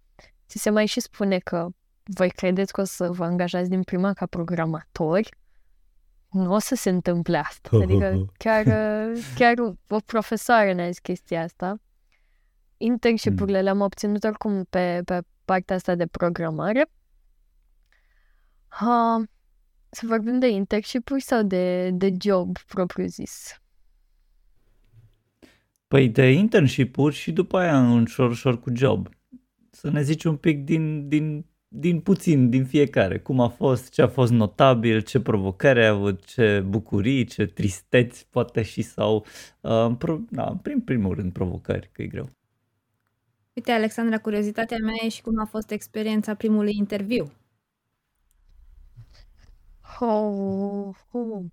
ți se mai și spune că voi credeți că o să vă angajați din prima ca programatori, nu o să se întâmple asta. Adică chiar, chiar o profesoară ne-a zis chestia asta. Internship-urile mm. le-am obținut oricum pe, pe partea asta de programare. Uh, să vorbim de internship sau de, de job propriu zis? Păi de internship-uri și după aia un șor-șor cu job. Să ne zici un pic din, din, din puțin, din fiecare. Cum a fost, ce a fost notabil, ce provocări ai avut, ce bucurii, ce tristeți, poate și sau, uh, pro, na, prin primul rând, provocări, că e greu. Uite, Alexandra, curiozitatea mea e și cum a fost experiența primului interviu. Oh, oh.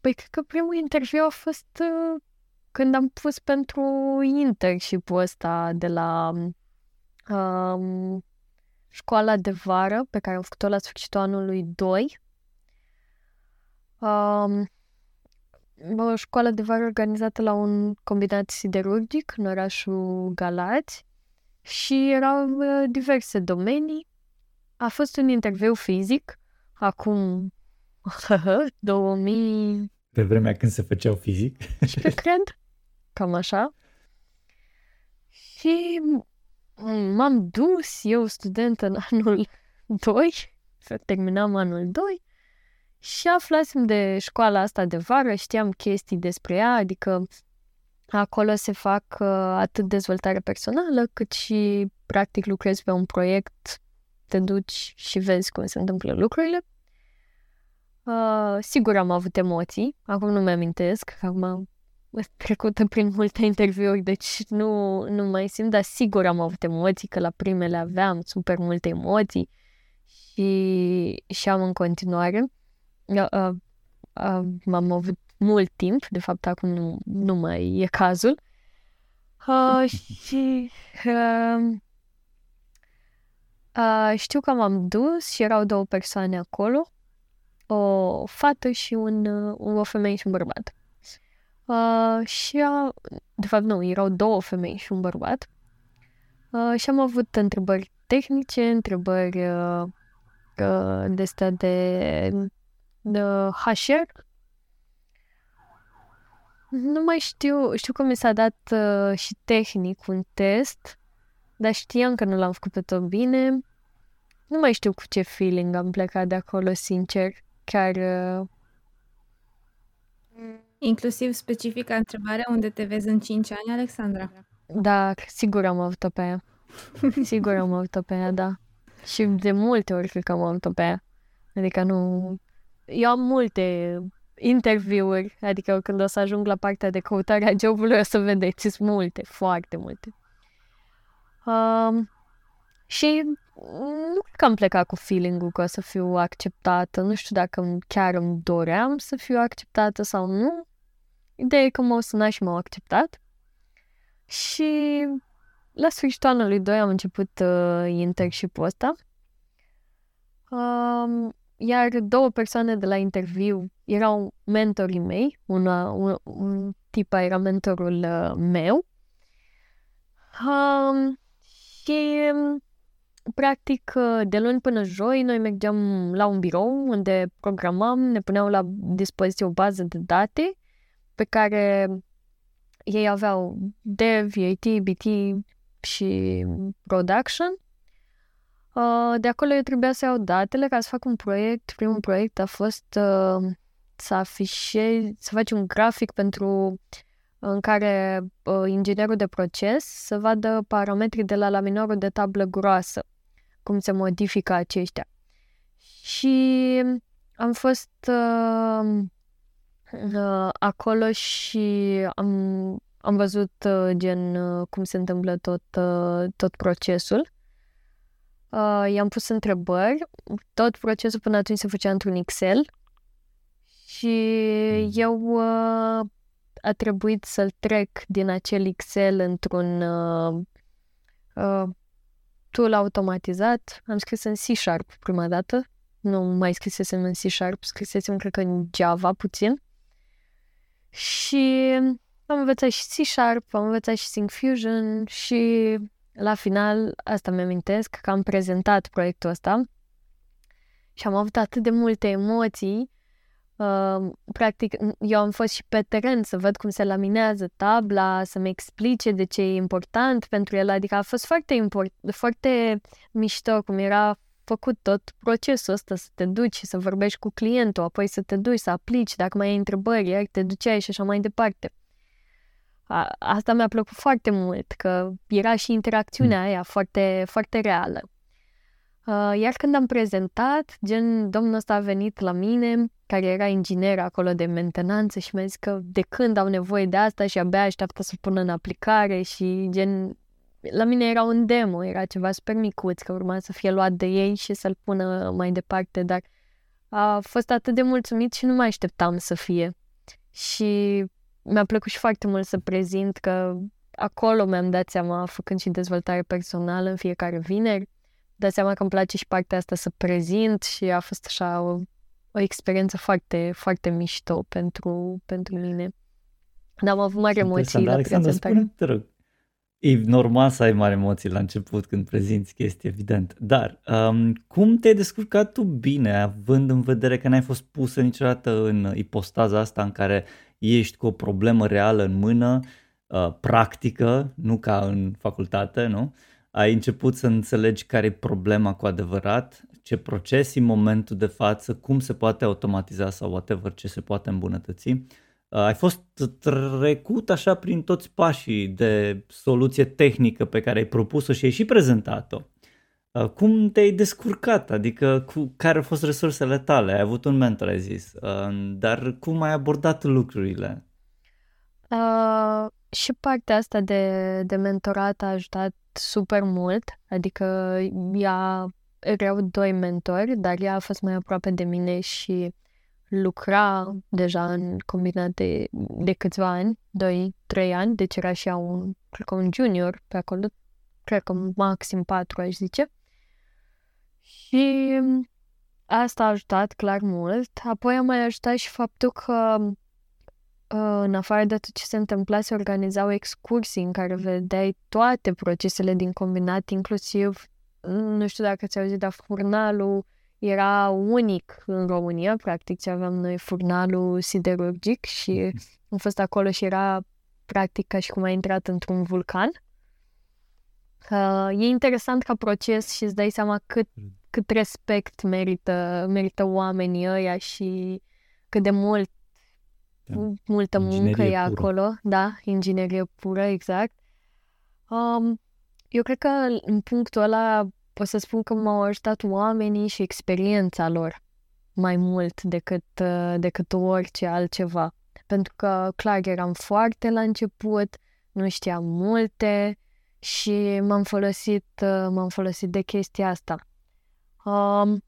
Păi cred că primul interviu a fost uh, când am pus pentru internship-ul ăsta de la um, școala de vară pe care am făcut-o la sfârșitul anului 2. Um, o școală de vară organizată la un combinat siderurgic în orașul Galați și erau uh, diverse domenii. A fost un interviu fizic acum 2000 pe vremea când se făceau fizic. Și cred, cam așa. Și m-am dus eu, student în anul 2, să terminam anul 2, și aflasem de școala asta de vară, știam chestii despre ea, adică acolo se fac uh, atât dezvoltare personală, cât și practic lucrezi pe un proiect, te duci și vezi cum se întâmplă lucrurile. Uh, sigur am avut emoții, acum nu mi-amintesc, acum trecută prin multe interviuri, deci nu, nu mai simt, dar sigur am avut emoții, că la primele aveam super multe emoții și, și am în continuare. Uh, uh, uh, m-am avut mult timp, de fapt acum nu, nu mai e cazul. Uh, și uh, uh, știu că m-am dus și erau două persoane acolo o fată și un, uh, o femeie și un bărbat. Uh, și, a, de fapt, nu, erau două femei și un bărbat. Uh, și am avut întrebări tehnice, întrebări uh, uh, de astea de, de HR. Nu mai știu, știu că mi s-a dat uh, și tehnic un test, dar știam că nu l-am făcut pe tot bine. Nu mai știu cu ce feeling am plecat de acolo, sincer chiar... Uh... Inclusiv specifica întrebarea unde te vezi în 5 ani, Alexandra? Da, sigur am avut-o pe ea. sigur am avut-o pe ea, da. Și de multe ori cred că am avut-o pe ea. Adică nu... Eu am multe interviuri, adică când o să ajung la partea de căutare a jobului, o să vedeți, sunt multe, foarte multe. Um, și nu cred că am plecat cu feeling-ul că o să fiu acceptată. Nu știu dacă chiar îmi doream să fiu acceptată sau nu. Ideea e că m-au sunat și m-au acceptat. Și la sfârșitul anului 2 am început uh, internship-ul ăsta. Um, iar două persoane de la interviu erau mentorii mei. Una, un, un tip era mentorul uh, meu. Um, și practic, de luni până joi, noi mergeam la un birou unde programam, ne puneau la dispoziție o bază de date pe care ei aveau dev, IT, BT și production. De acolo eu trebuia să iau datele ca să fac un proiect. Primul proiect a fost să afișezi, să faci un grafic pentru în care uh, inginerul de proces să vadă parametrii de la laminorul de tablă groasă, cum se modifică aceștia. Și am fost uh, uh, acolo și am, am văzut uh, gen uh, cum se întâmplă tot, uh, tot procesul. Uh, i-am pus întrebări. Tot procesul până atunci se făcea într-un Excel și mm. eu uh, a trebuit să-l trec din acel Excel într-un uh, uh, tool automatizat. Am scris în C-Sharp prima dată. Nu mai scrisesem în C-Sharp, scrisesem, cred că, în Java puțin. Și am învățat și C-Sharp, am învățat și Syncfusion și la final, asta mi-amintesc, că am prezentat proiectul ăsta și am avut atât de multe emoții Uh, practic, eu am fost și pe teren să văd cum se laminează tabla, să-mi explice de ce e important pentru el. Adică a fost foarte, import, foarte mișto cum era făcut tot procesul ăsta, să te duci și să vorbești cu clientul, apoi să te duci, să aplici, dacă mai ai întrebări, iar te duceai și așa mai departe. A, asta mi-a plăcut foarte mult, că era și interacțiunea mm. aia foarte, foarte reală. Uh, iar când am prezentat, gen, domnul ăsta a venit la mine, care era inginer acolo de mentenanță și mi-a zis că de când au nevoie de asta și abia așteaptă să pună în aplicare și gen, la mine era un demo, era ceva super micuț, că urma să fie luat de ei și să-l pună mai departe, dar a fost atât de mulțumit și nu mai așteptam să fie. Și mi-a plăcut și foarte mult să prezint că acolo mi-am dat seama, făcând și dezvoltare personală în fiecare vineri, dat seama că îmi place și partea asta să prezint și a fost așa o, o experiență foarte, foarte mișto pentru, pentru mine. Dar am avut mari emoții la Alexandra, spune te rog, e normal să ai mari emoții la început când prezinți chestii, evident. Dar um, cum te-ai descurcat tu bine, având în vedere că n-ai fost pusă niciodată în ipostaza asta în care ești cu o problemă reală în mână, uh, practică, nu ca în facultate, nu? Ai început să înțelegi care e problema cu adevărat, ce procesi în momentul de față, cum se poate automatiza sau whatever ce se poate îmbunătăți Uh, ai fost trecut așa prin toți pașii de soluție tehnică pe care ai propus-o și ai și prezentat-o. Uh, cum te-ai descurcat? Adică cu, care au fost resursele tale? Ai avut un mentor, ai zis, uh, dar cum ai abordat lucrurile? Uh, și partea asta de, de mentorat a ajutat super mult, adică ea erau doi mentori, dar ea a fost mai aproape de mine și lucra deja în combinat de, de câțiva ani, 2-3 ani, deci era și ea un, cred că un junior pe acolo, cred că maxim 4, aș zice. Și asta a ajutat clar mult. Apoi a mai ajutat și faptul că ă, în afară de tot ce se întâmpla, se organizau excursii în care vedeai toate procesele din combinat, inclusiv, nu știu dacă ți-au auzit, dar furnalul, era unic în România, practic, ce aveam noi furnalul siderurgic și am fost acolo și era practic ca și cum ai intrat într-un vulcan. Uh, e interesant ca proces și îți dai seama cât, cât respect merită, merită oamenii ăia și cât de mult da. multă inginerie muncă e pură. acolo. Da, inginerie pură, exact. Um, eu cred că în punctul ăla pot să spun că m-au ajutat oamenii și experiența lor mai mult decât, uh, decât orice altceva. Pentru că, clar, eram foarte la început, nu știam multe și m-am folosit, uh, m-am folosit de chestia asta. Um,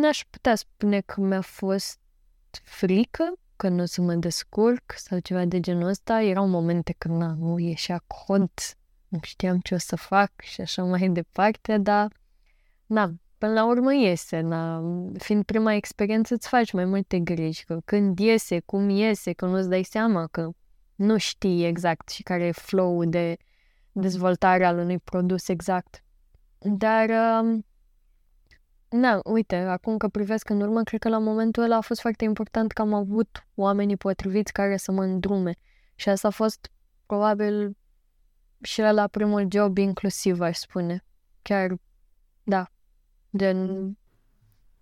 n-aș putea spune că mi-a fost frică că nu să mă descurc sau ceva de genul ăsta. Erau momente când na, nu ieșea cont nu știam ce o să fac și așa mai departe, dar na, până la urmă iese, na, fiind prima experiență îți faci mai multe griji, că când iese, cum iese, că nu-ți dai seama că nu știi exact și care e flow de dezvoltare al unui produs exact. Dar, um, na, uite, acum că privesc în urmă, cred că la momentul ăla a fost foarte important că am avut oamenii potriviți care să mă îndrume. Și asta a fost probabil și la primul job inclusiv, aș spune. Chiar, da. Gen,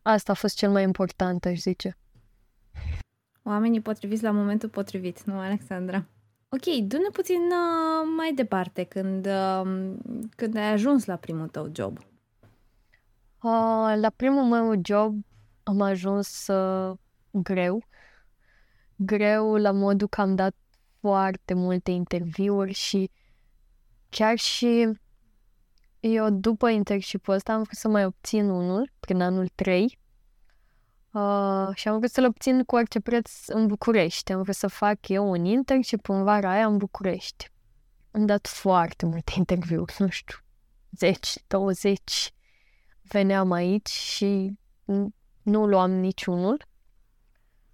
asta a fost cel mai important, aș zice. Oamenii potriviți la momentul potrivit, nu, Alexandra? Ok, du-ne puțin uh, mai departe, când, uh, când ai ajuns la primul tău job. Uh, la primul meu job am ajuns uh, greu. Greu la modul că am dat foarte multe interviuri și uh, chiar și eu după internship ăsta am vrut să mai obțin unul prin anul 3 uh, și am vrut să-l obțin cu orice preț în București. Am vrut să fac eu un internship în vara aia în București. Am dat foarte multe interviuri, nu știu, 10, 20. Veneam aici și nu luam niciunul.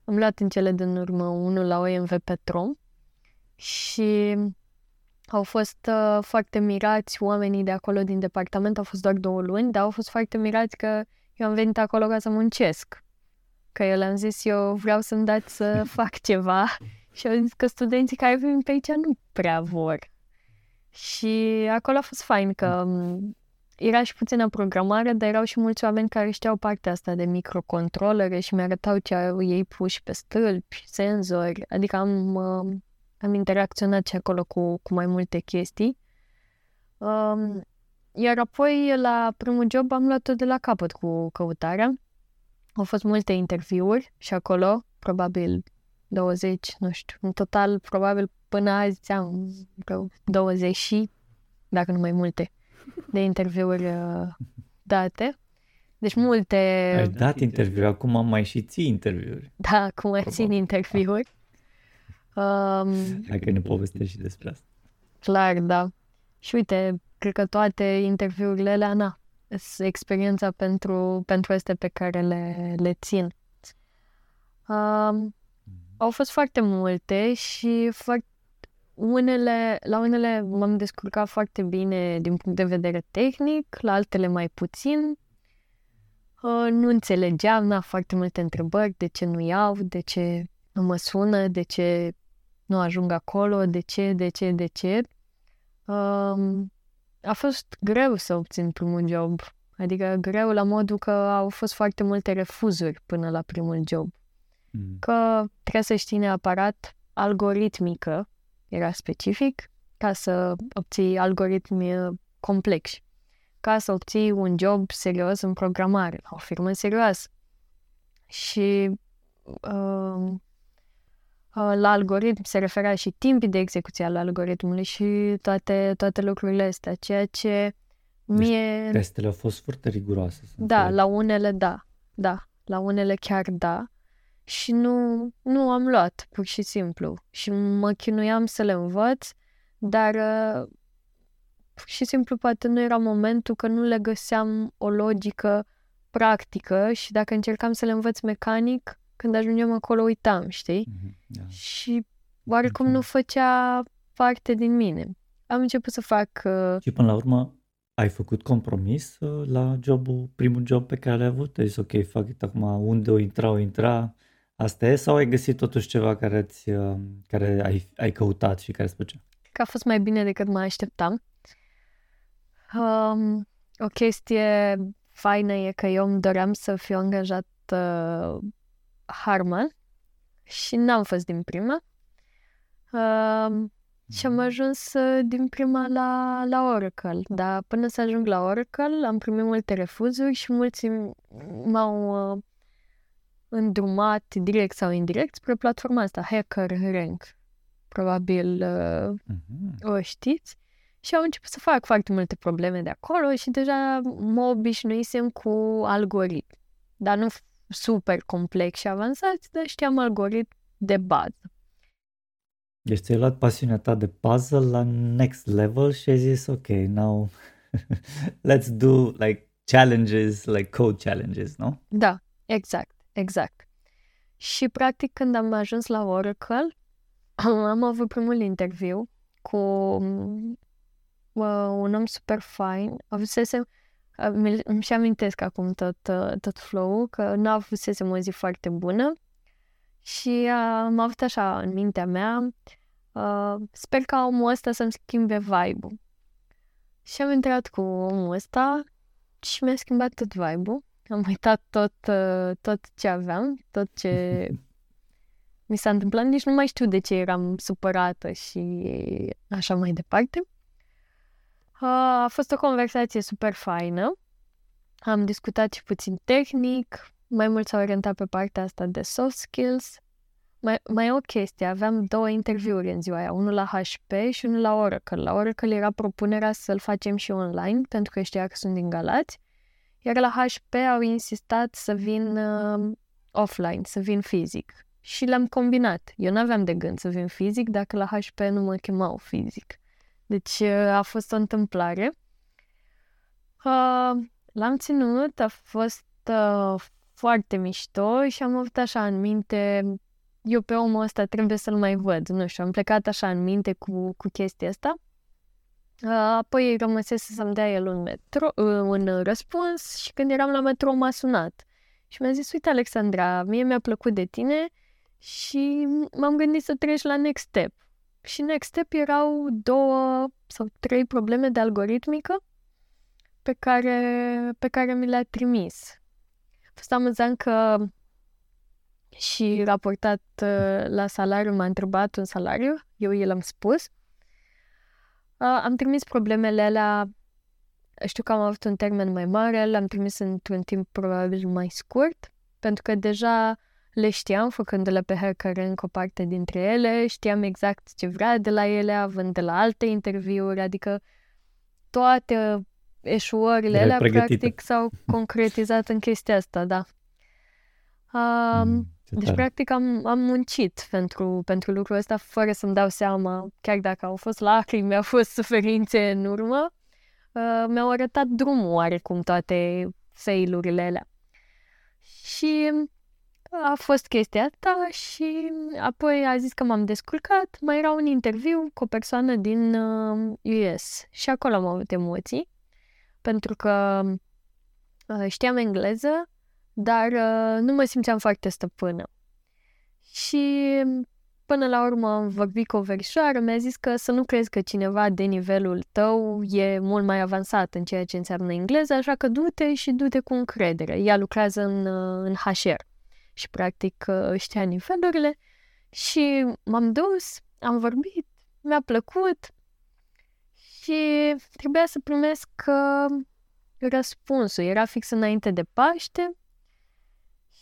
Am luat în cele din urmă unul la OMV Petrom și au fost uh, foarte mirați oamenii de acolo din departament, au fost doar două luni, dar au fost foarte mirați că eu am venit acolo ca să muncesc. Că eu le-am zis, eu vreau să-mi dați să fac ceva și au zis că studenții care vin pe aici nu prea vor. Și acolo a fost fain că um, era și puțină programare, dar erau și mulți oameni care știau partea asta de microcontrolere și mi-arătau ce au ei puși pe stâlpi, senzori, adică am uh, am interacționat și acolo cu, cu mai multe chestii. Um, iar apoi, la primul job, am luat-o de la capăt cu căutarea. Au fost multe interviuri și acolo, probabil 20, nu știu, în total, probabil până azi am vreo 20 și, dacă nu mai multe, de interviuri uh, date. Deci multe... Ai dat interviuri, acum am mai și ții interviuri. Da, acum mai țin interviuri. Um, Hai că ne povestești și despre asta. Clar, da. Și uite, cred că toate interviurile alea, na, experiența pentru, pentru astea pe care le, le țin. Um, au fost foarte multe și foarte, unele, la unele m-am descurcat foarte bine din punct de vedere tehnic, la altele mai puțin. Uh, nu înțelegeam, n-a foarte multe întrebări, de ce nu iau, de ce nu mă sună, de ce nu ajung acolo, de ce, de ce, de ce. Um, a fost greu să obțin primul job. Adică greu la modul că au fost foarte multe refuzuri până la primul job. Mm. Că trebuie să știi neapărat algoritmică, era specific, ca să obții algoritmi uh, complexi. Ca să obții un job serios în programare, la o firmă serioasă. Și uh, Uh, la algoritm se referea și timpii de execuție al algoritmului și toate, toate lucrurile astea, ceea ce deci mie... testele au fost foarte riguroase. Da, înțeleg. la unele da, da, la unele chiar da și nu, nu am luat, pur și simplu. Și mă chinuiam să le învăț, dar uh, pur și simplu poate nu era momentul că nu le găseam o logică practică și dacă încercam să le învăț mecanic, când ajungem acolo uitam, știi? Mm-hmm, da. Și oarecum nu făcea parte din mine. Am început să fac... Uh... Și până la urmă ai făcut compromis uh, la jobul, primul job pe care l-ai avut? Ai zis, ok, fac it acum, unde o intra, o intra, asta e? Sau ai găsit totuși ceva care, ți, uh, care ai, ai căutat și care îți plăcea? Că a fost mai bine decât mă așteptam. Um, o chestie faină e că eu îmi doream să fiu angajat uh, Harman și n-am fost din prima. Uh, și am mhm. ajuns uh, din prima la, la Oracle, dar până să ajung la Oracle am primit multe refuzuri și mulți m-au uh, îndrumat direct sau indirect spre platforma asta, Hacker Rank. Probabil uh, uh-huh. o știți. Și au început să fac foarte multe probleme de acolo și deja mă obișnuisem cu algoritmi. Dar nu super complex și avansați, dar știam algoritm de bază. Deci ți-ai luat pasiunea ta de puzzle la next level și ai zis, ok, now let's do like challenges, like code challenges, nu? No? Da, exact, exact. Și practic când am ajuns la Oracle, am avut primul interviu cu uh, un om super fain. Avusesem, îmi și amintesc acum tot, tot flow-ul, că nu avusesem o zi foarte bună și am avut așa în mintea mea, uh, sper ca omul ăsta să-mi schimbe vibe-ul. Și am intrat cu omul ăsta și mi-a schimbat tot vibe-ul. Am uitat tot, tot ce aveam, tot ce mi s-a întâmplat. Nici nu mai știu de ce eram supărată și așa mai departe. A fost o conversație super faină. Am discutat și puțin tehnic, mai mult s-a orientat pe partea asta de soft skills. Mai, mai e o chestie, aveam două interviuri în ziua aia, unul la HP și unul la Oracle. La Oracle era propunerea să-l facem și online, pentru că știa că sunt din Galați, iar la HP au insistat să vin uh, offline, să vin fizic. Și l-am combinat. Eu nu aveam de gând să vin fizic dacă la HP nu mă chemau fizic. Deci uh, a fost o întâmplare. Uh, l-am ținut, a fost uh, foarte mișto și am avut așa în minte, eu pe omul ăsta trebuie să-l mai văd, nu știu, am plecat așa în minte cu, cu chestia asta. Uh, apoi rămăsese să-mi dea el un, metro, uh, un răspuns și când eram la metro m-a sunat. Și mi-a zis, uite Alexandra, mie mi-a plăcut de tine și m-am gândit să treci la next step. Și next step erau două sau trei probleme de algoritmică pe care, pe care mi le-a trimis. A fost amuzant că și raportat uh, la salariu m-a întrebat un salariu, eu i l-am spus. Uh, am trimis problemele alea, știu că am avut un termen mai mare, le-am trimis într-un timp probabil mai scurt, pentru că deja le știam făcându-le pe încă o parte dintre ele, știam exact ce vrea de la ele, având de la alte interviuri, adică toate eșuările alea practic s-au concretizat în chestia asta, da. Um, mm, Deci, tare. practic, am, am muncit pentru, pentru lucrul ăsta fără să-mi dau seama, chiar dacă au fost lacrimi, au fost suferințe în urmă, uh, mi-au arătat drumul oarecum toate failurile alea. Și a fost chestia asta și apoi a zis că m-am descurcat. Mai era un interviu cu o persoană din uh, US și acolo am avut emoții pentru că uh, știam engleză, dar uh, nu mă simțeam foarte stăpână. Și până la urmă am vorbit cu o verișoară, mi-a zis că să nu crezi că cineva de nivelul tău e mult mai avansat în ceea ce înseamnă engleză, așa că du-te și du-te cu încredere. Ea lucrează în, uh, în HR și practic uh, știa nivelurile și m-am dus, am vorbit, mi-a plăcut și trebuia să primesc uh, răspunsul. Era fix înainte de Paște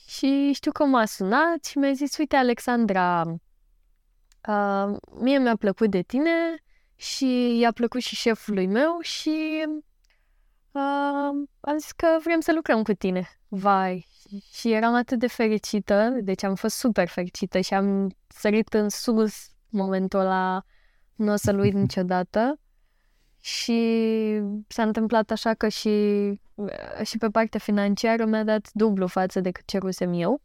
și știu că m-a sunat și mi-a zis, uite, Alexandra, uh, mie mi-a plăcut de tine și i-a plăcut și șefului meu și uh, am zis că vrem să lucrăm cu tine. Vai, și eram atât de fericită, deci am fost super fericită și am sărit în sus momentul ăla, nu o să-l uit niciodată. Și s-a întâmplat așa că și, și pe partea financiară mi-a dat dublu față de cât cerusem eu.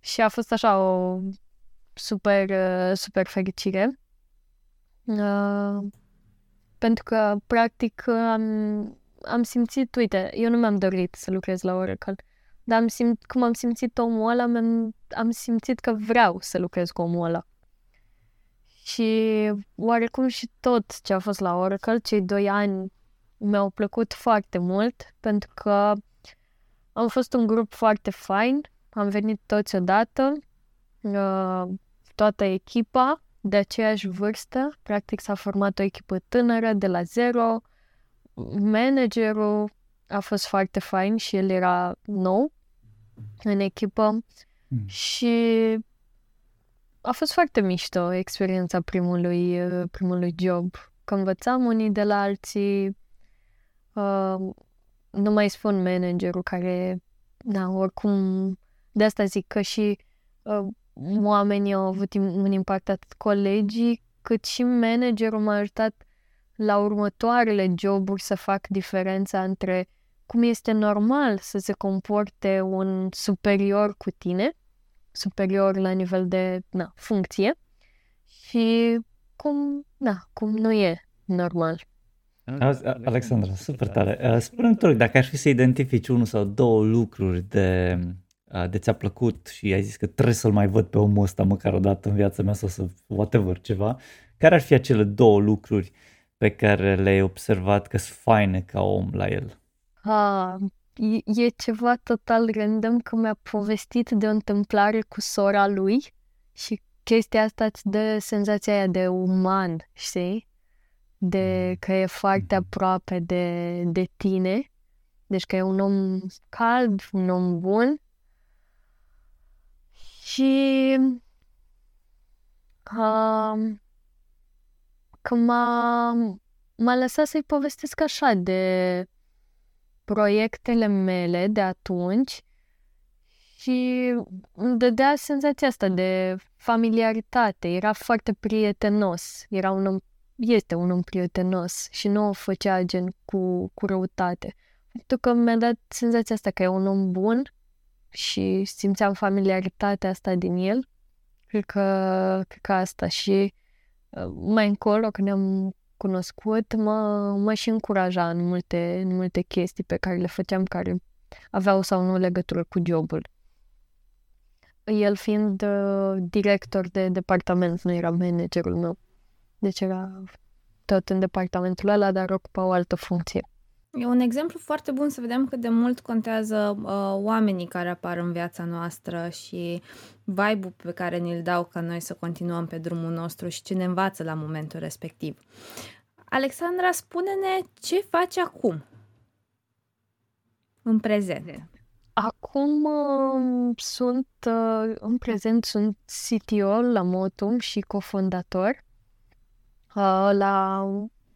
Și a fost așa o super, super fericire. Uh, pentru că, practic, am, am simțit, uite, eu nu mi-am dorit să lucrez la Oracle, dar am simt, cum am simțit omul ăla, am, am simțit că vreau să lucrez cu omul ăla. Și oarecum și tot ce a fost la Oracle, cei doi ani mi-au plăcut foarte mult, pentru că am fost un grup foarte fain, am venit toți odată, uh, toată echipa de aceeași vârstă, practic s-a format o echipă tânără de la zero, managerul a fost foarte fain și el era nou în echipă mm. și a fost foarte mișto experiența primului, primului job. Că învățam unii de la alții, uh, nu mai spun managerul care, da, oricum, de asta zic că și uh, oamenii au avut un impact atât colegii, cât și managerul m-a ajutat la următoarele joburi să fac diferența între cum este normal să se comporte un superior cu tine, superior la nivel de na, funcție, și cum, na, cum nu e normal. Alexandra, super tare. Spune-mi, te rog, dacă ar fi să identifici unul sau două lucruri de, de ți-a plăcut și ai zis că trebuie să-l mai văd pe omul ăsta măcar o dată în viața mea sau să whatever ceva, care ar fi acele două lucruri pe care le-ai observat că sunt faine ca om la el? Ha, e, e ceva total random că mi-a povestit de o întâmplare cu sora lui și chestia asta îți dă senzația aia de uman, știi? De mm. că e foarte mm-hmm. aproape de, de tine. Deci că e un om cald, un om bun. Și um, că m-a, m-a lăsat să-i povestesc așa de proiectele mele de atunci și îmi dădea senzația asta de familiaritate. Era foarte prietenos. Era un om, este un om prietenos și nu o făcea gen cu, cu răutate. Pentru că mi-a dat senzația asta că e un om bun și simțeam familiaritatea asta din el. Cred că, cred că asta și uh, mai încolo, când ne-am cunoscut mă, mă și încuraja în multe, în multe chestii pe care le făceam care aveau sau nu legătură cu jobul. El fiind uh, director de departament, nu era managerul meu. Deci era tot în departamentul ăla, dar ocupa o altă funcție. E un exemplu foarte bun să vedem cât de mult contează uh, oamenii care apar în viața noastră și vibe-ul pe care ni-l dau ca noi să continuăm pe drumul nostru și ce ne învață la momentul respectiv. Alexandra, spune-ne ce faci acum, în prezent. Acum uh, sunt, uh, în prezent sunt CTO la Motum și cofondator. Uh, la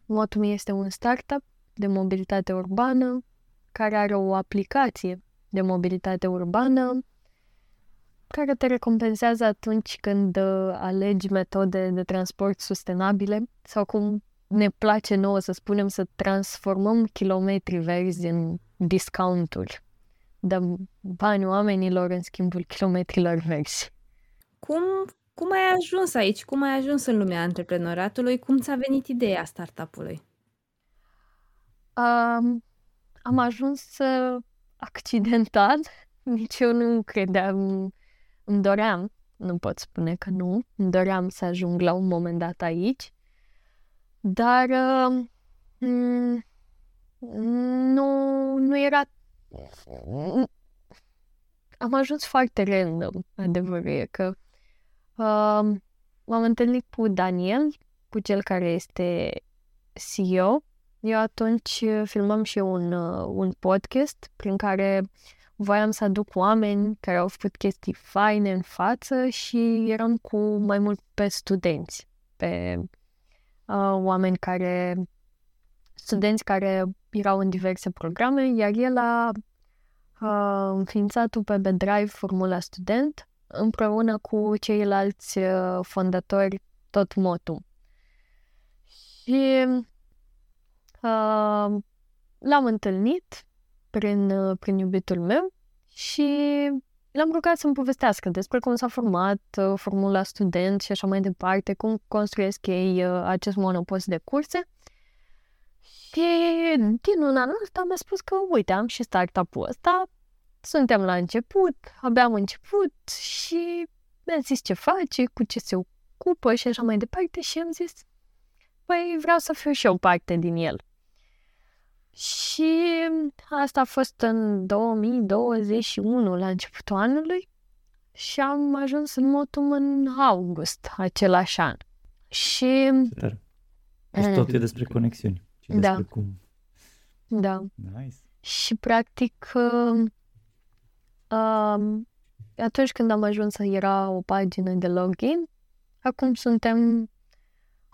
Motum este un startup de mobilitate urbană care are o aplicație de mobilitate urbană care te recompensează atunci când uh, alegi metode de transport sustenabile sau cum ne place nouă să spunem să transformăm kilometri verzi în discounturi. Dăm bani oamenilor în schimbul kilometrilor verzi. Cum, cum ai ajuns aici? Cum ai ajuns în lumea antreprenoriatului? Cum ți-a venit ideea startup-ului? Um, am ajuns uh, accidental. Nici eu nu credeam, îmi doream, nu pot spune că nu, îmi doream să ajung la un moment dat aici. Dar uh, nu, nu era... Am ajuns foarte random, adevărul e că uh, m-am întâlnit cu Daniel, cu cel care este CEO. Eu atunci filmam și eu un, uh, un podcast prin care voiam să aduc oameni care au făcut chestii faine în față și eram cu mai mult pe studenți, pe uh, oameni care, studenți care erau în diverse programe, iar el a uh, înființat pe Drive Formula Student împreună cu ceilalți uh, fondatori tot motu. Și uh, l-am întâlnit prin, uh, prin iubitul meu și l-am rugat să-mi povestească despre cum s-a format uh, formula student și așa mai departe, cum construiesc ei uh, acest monopost de curse. Și din un an ăsta mi-a spus că, uite, am și startup-ul ăsta, suntem la început, abia am început și mi-a zis ce face, cu ce se ocupă și așa mai departe și am zis, păi vreau să fiu și eu parte din el. Și asta a fost în 2021, la începutul anului, și am ajuns în Motum în august același an. Și... Super. Deci tot e despre conexiuni. Și Da. despre cum. Da. Nice. Și practic uh, uh, atunci când am ajuns să era o pagină de login, acum suntem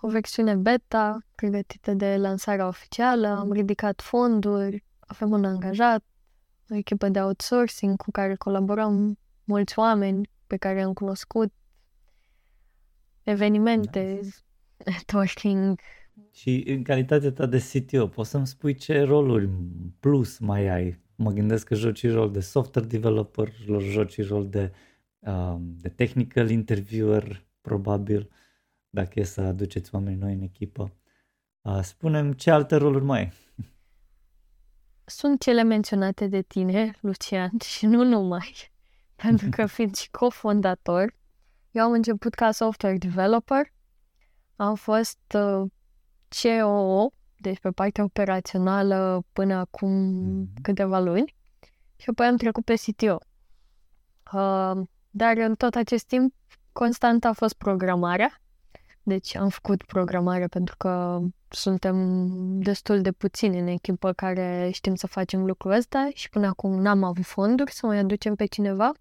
o versiune beta pregătită de lansarea oficială, am ridicat fonduri, avem un angajat, o echipă de outsourcing cu care colaborăm mulți oameni pe care am cunoscut, evenimente, networking. Și în calitatea ta de CTO, poți să-mi spui ce roluri plus mai ai? Mă gândesc că joci rol de software developer, joci rol de, uh, de technical interviewer, probabil, dacă e să aduceți oameni noi în echipă. Uh, spunem ce alte roluri mai ai? Sunt cele menționate de tine, Lucian, și nu numai, pentru că fiind și cofondator, eu am început ca software developer, am fost uh, COO, deci pe partea operațională până acum Mhm. câteva luni, și apoi am trecut pe CTO. Uh, dar în tot acest timp, constant a fost programarea, deci am făcut programare pentru că suntem destul de puțini în echipă care știm să facem lucrul ăsta și până acum n-am avut fonduri să mai aducem pe cineva.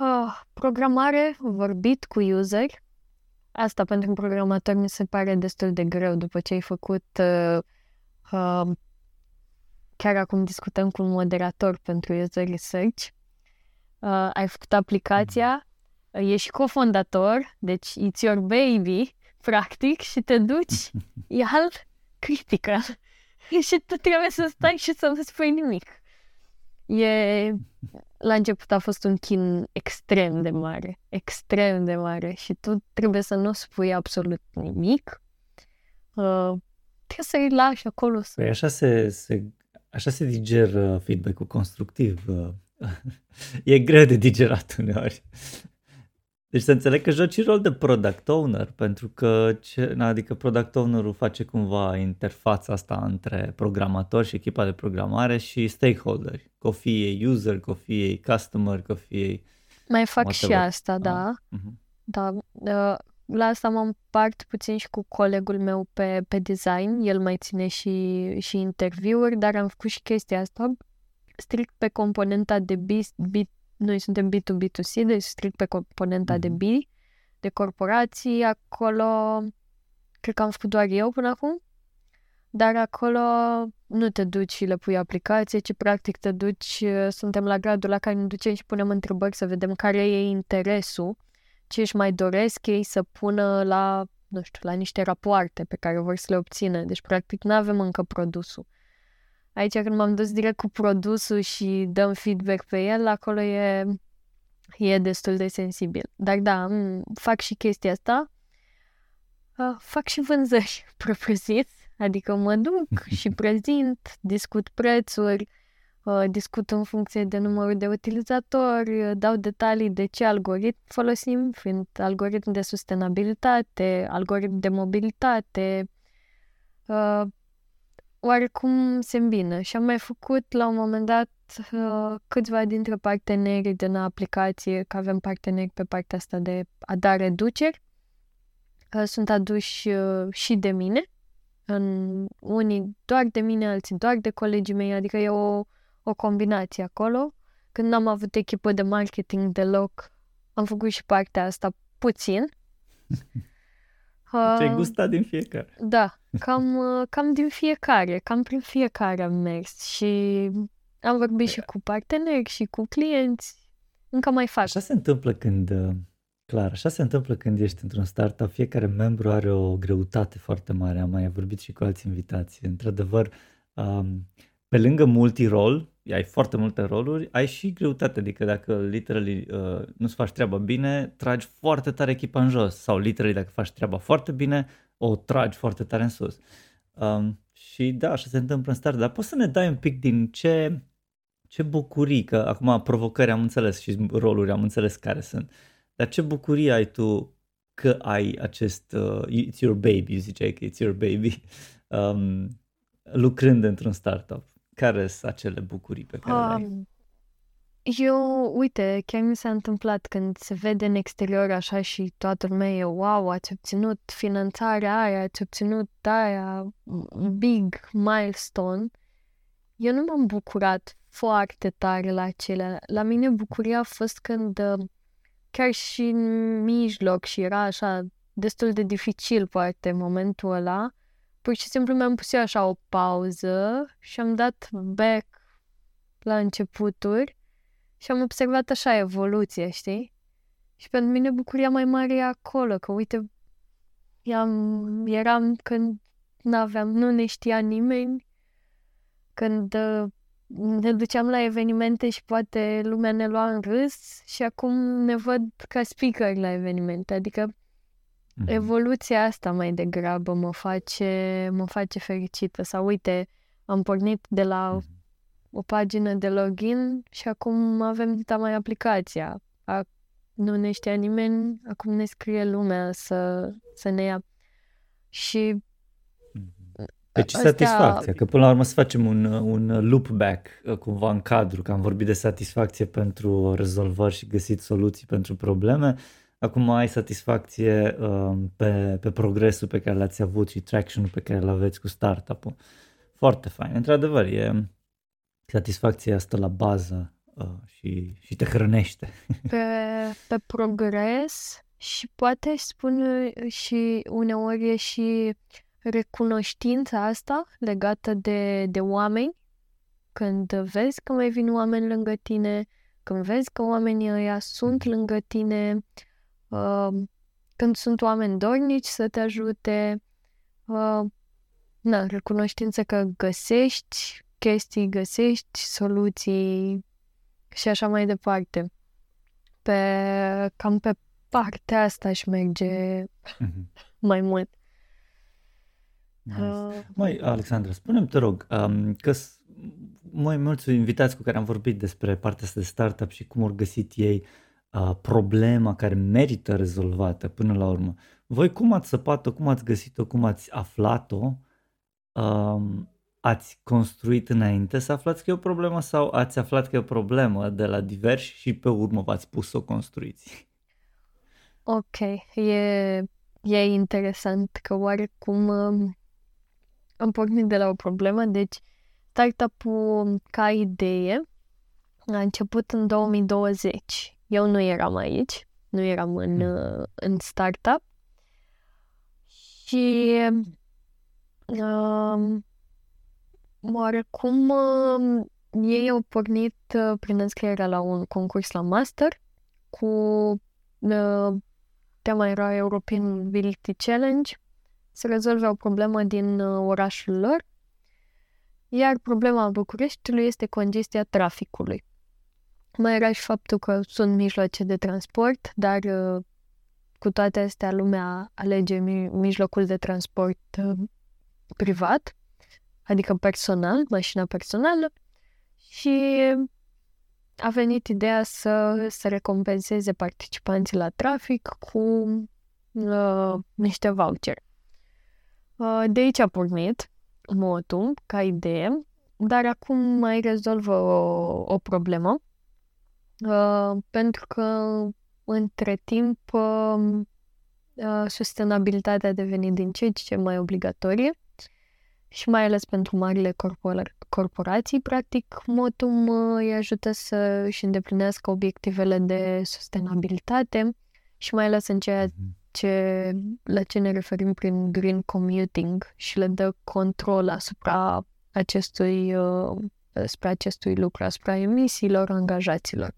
Uh, programare, vorbit cu user. Asta pentru un programator mi se pare destul de greu după ce ai făcut uh, uh, chiar acum discutăm cu un moderator pentru user research. Uh, ai făcut aplicația, ești și cofondator, deci it's your baby, practic, și te duci, e al critică. și tu trebuie să stai și să nu spui nimic. E... La început a fost un chin extrem de mare, extrem de mare și tu trebuie să nu spui absolut nimic. Uh, trebuie să-i lași acolo să... Păi așa se, se, așa se digeră feedback-ul constructiv. uh. e greu de digerat uneori. Deci să înțeleg că joci rol de product owner, pentru că ce, adică product ownerul face cumva interfața asta între programator și echipa de programare și stakeholderi, că o fie ei user, că o fie ei customer, că o fie ei... Mai fac și Whatever. asta, da. Ah, mhm. Da, uh, la asta mă împart puțin și cu colegul meu pe, pe design. El mai ține și, și interviuri, dar am făcut și chestia asta strict pe componenta de B, B noi suntem B2B2C, deci strict pe componenta de Mhm. B, de corporații. Acolo, cred că am făcut doar eu până acum, dar acolo nu te duci și le pui aplicație, ci practic te duci, suntem la gradul la care ne ducem și punem întrebări să vedem care e interesul, ce își mai doresc ei să pună la, nu știu, la niște rapoarte pe care vor să le obțină. Deci, practic, nu avem încă produsul. Aici, când m-am dus direct cu produsul și dăm feedback pe el, acolo e, e destul de sensibil. Dar da, fac și chestia asta. Uh, fac și vânzări propriu-zis Adică mă duc și prezint, discut prețuri, uh, discut în funcție de numărul de utilizatori, uh, dau detalii de ce algoritm folosim, fiind algoritm de sustenabilitate, algoritm de mobilitate, uh, oarecum se îmbină. Și am mai făcut la un moment dat câțiva dintre partenerii din aplicație, că avem parteneri pe partea asta de a da reduceri, sunt aduși și de mine în unii doar de mine, alții doar de colegii mei, adică e o, o combinație acolo. Când n-am avut echipă de marketing deloc, am făcut și partea asta puțin. Ce-ai uh, gustat din fiecare. Da, cam, uh, cam din fiecare, cam prin fiecare am mers și am vorbit și cu parteneri și cu clienți. Încă mai fac. Așa se întâmplă când uh, Clar, așa se întâmplă când ești într-un startup. Fiecare membru are o greutate foarte mare. Am mai vorbit și cu alți invitați. Într-adevăr, um, pe lângă multi-rol, ai foarte multe roluri, ai și greutate. Adică dacă literally uh, nu-ți faci treaba bine, tragi foarte tare echipa în jos. Sau literally dacă faci treaba foarte bine, o tragi foarte tare în sus. Um, și da, așa se întâmplă în start. Dar poți să ne dai un pic din ce, ce bucurii, că acum provocări am înțeles și roluri am înțeles care sunt. Uh, dar ce bucurie ai tu că ai acest, uh, it's your baby, ziceai că it's your baby, um, lucrând într-un startup. Care sunt acele bucurii pe care um, le ai? Eu, uite, chiar mi s-a întâmplat când se vede în exterior așa și toată lumea e wow, ați obținut finanțarea aia, ați obținut aia, big milestone. Eu nu m-am bucurat foarte tare la acelea. La mine bucuria a fost când uh, chiar și în mijloc și era așa destul de dificil poate momentul ăla, pur și simplu mi-am pus eu așa o pauză și am dat back la începuturi și am observat așa evoluția, știi? Și pentru mine bucuria mai mare e acolo, că uite, eram, eram când n-aveam, nu ne știa nimeni, când uh, ne duceam la evenimente și poate lumea ne lua în râs și acum ne văd ca speaker la evenimente. Adică mm-hmm. Evoluția asta mai degrabă mă face, mă face fericită. Sau uite, am pornit de la mm-hmm. o pagină de login și acum avem dita mai aplicația. A, nu ne știa nimeni, acum ne scrie lumea să, să ne ia. Și deci Astea... satisfacția, că până la urmă să facem un, un loop back uh, cumva în cadru, că am vorbit de satisfacție pentru rezolvări și găsit soluții pentru probleme. Acum ai satisfacție uh, pe, pe progresul pe care l-ați avut și traction-ul pe care l aveți cu startup-ul. Foarte fain. Într-adevăr, e satisfacția asta la bază uh, și, și te hrănește. Pe, pe progres și poate spune și uneori e și recunoștința asta legată de, de oameni, când vezi că mai vin oameni lângă tine, când vezi că oamenii ăia sunt lângă tine, uh, când sunt oameni dornici să te ajute, uh, na, recunoștință că găsești chestii, găsești soluții și așa mai departe. Pe, cam pe partea asta aș merge mm-hmm. mai mult. Nice. Uh, Mai, Alexandra, spune-mi, te rog, um, că mai mulți invitați cu care am vorbit despre partea asta de startup și cum au găsit ei uh, problema care merită rezolvată până la urmă. Voi cum ați săpat-o, cum ați găsit-o, cum ați aflat-o? Um, ați construit înainte să aflați că e o problemă sau ați aflat că e o problemă de la diversi și pe urmă v-ați pus să o construiți? Ok, e, e interesant că oarecum um, am pornit de la o problemă, deci startup-ul ca idee a început în 2020. Eu nu eram aici, nu eram în, mm. în startup și um, Oarecum uh, ei au pornit uh, prin înscrierea la un concurs la master cu uh, tema era European Mobility Challenge să rezolve o problemă din uh, orașul lor, iar problema Bucureștiului este congestia traficului. Mai era și faptul că sunt mijloace de transport, dar uh, cu toate astea lumea alege mijlocul de transport uh, privat, adică personal, mașina personală, și a venit ideea să, să recompenseze participanții la trafic cu uh, niște voucher. Uh, de aici a pornit motul ca idee, dar acum mai rezolvă o, o problemă, uh, pentru că între timp uh, uh, sustenabilitatea a devenit din ce ce mai obligatorie și mai ales pentru marile corpor- corporații, practic, Motum îi ajută să își îndeplinească obiectivele de sustenabilitate și mai ales în ceea mhm. ce, la ce ne referim prin green commuting și le dă control asupra acestui, uh, asupra acestui lucru, asupra emisiilor angajaților.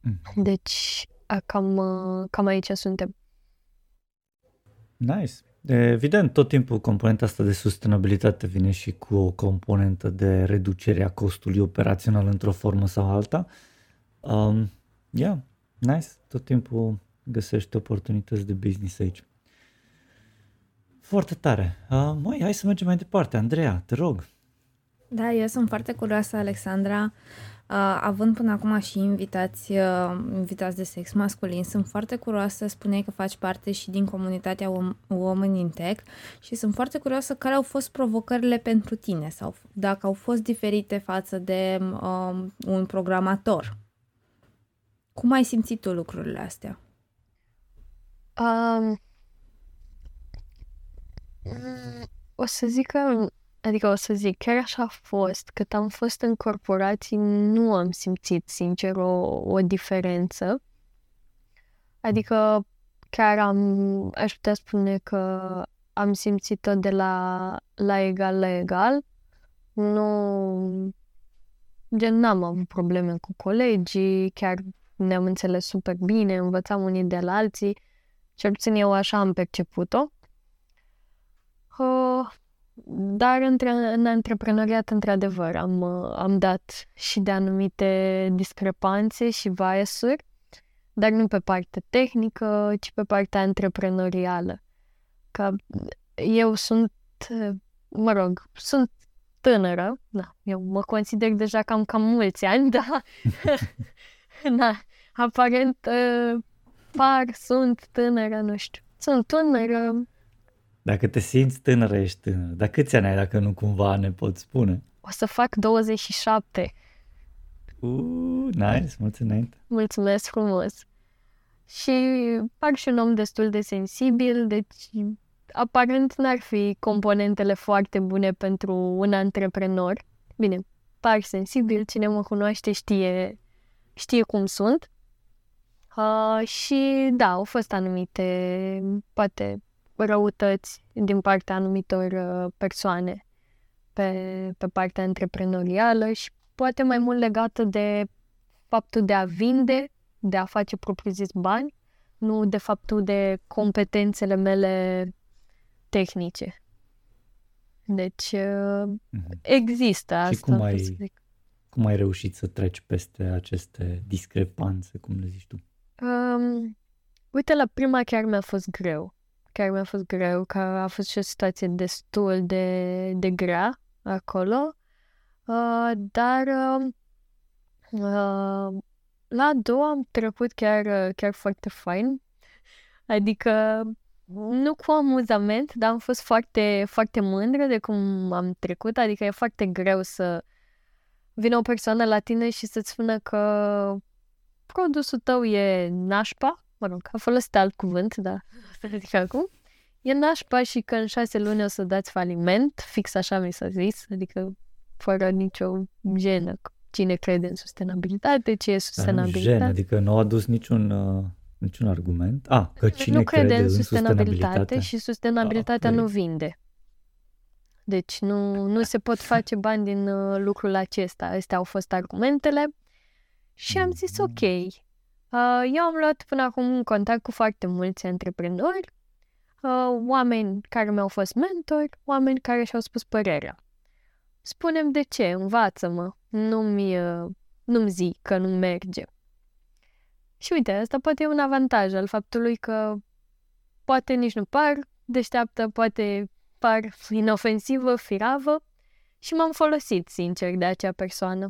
Mhm. Deci, cam, uh, cam aici suntem. Nice. Evident, tot timpul componenta asta de sustenabilitate vine și cu o componentă de reducere a costului operațional într-o formă sau alta. Um, yeah, nice. Tot timpul găsești oportunități de business aici. Foarte tare. Uh, mai, hai să mergem mai departe. Andreea, te rog. Da, eu sunt foarte curioasă, Alexandra. Uh, având până acum și invitați, uh, invitați de sex masculin, sunt foarte curioasă, spuneai că faci parte și din comunitatea Women in Tech și sunt foarte curioasă care au fost provocările pentru tine sau dacă au fost diferite față de um, un programator. Cum ai simțit tu lucrurile astea? Um, o să zic că Adică o să zic, chiar așa a fost. Cât am fost în corporații, nu am simțit, sincer, o, o diferență. Adică chiar am, aș putea spune că am simțit-o de la, la egal la egal. Nu, gen, n-am avut probleme cu colegii, chiar ne-am înțeles super bine, învățam unii de la alții. Cel puțin eu așa am perceput-o. Uh, dar între, în antreprenoriat, într-adevăr, am, am dat și de anumite discrepanțe și biasuri, dar nu pe partea tehnică, ci pe partea antreprenorială. Că eu sunt, mă rog, sunt tânără, da, eu mă consider deja cam cam mulți ani, da, da, aparent par, sunt tânără, nu știu, sunt tânără, dacă te simți tânără, ești tânără. Dar câți ani ai, dacă nu cumva ne poți spune? O să fac 27. Uh, nice, mulțumesc. Mulțumesc frumos. Și par și un om destul de sensibil, deci aparent n-ar fi componentele foarte bune pentru un antreprenor. Bine, par sensibil, cine mă cunoaște știe, știe cum sunt. Uh, și da, au fost anumite, poate răutăți din partea anumitor uh, persoane pe, pe partea antreprenorială și poate mai mult legată de faptul de a vinde, de a face propriu-zis bani, nu de faptul de competențele mele tehnice. Deci mm-hmm. există asta. Și cum ai, cum ai reușit să treci peste aceste discrepanțe, cum le zici tu? Um, uite, la prima chiar mi-a fost greu chiar mi-a fost greu, că a fost și o situație destul de, de grea acolo, uh, dar uh, uh, la a doua am trecut chiar, chiar foarte fain, adică nu cu amuzament, dar am fost foarte, foarte mândră de cum am trecut, adică e foarte greu să vină o persoană la tine și să-ți spună că produsul tău e nașpa, mă rog, a folosit alt cuvânt, dar să zic acum, e nașpa și că în șase luni o să dați faliment, fix așa mi s-a zis, adică fără nicio jenă. Cine crede în sustenabilitate, ce e sustenabilitate? Gen, adică nu a adus niciun, uh, niciun argument. Ah, că cine nu crede, crede în sustenabilitate, în sustenabilitate și sustenabilitatea ah, nu vinde. Deci nu, nu se pot face bani din uh, lucrul acesta. Astea au fost argumentele și am zis ok. Uh, eu am luat până acum un contact cu foarte mulți antreprenori, uh, oameni care mi-au fost mentori, oameni care și-au spus părerea. Spunem de ce, învață-mă, nu-mi, uh, nu-mi zi că nu merge. Și uite, asta poate e un avantaj al faptului că poate nici nu par deșteaptă, poate par inofensivă, firavă și m-am folosit, sincer, de acea persoană.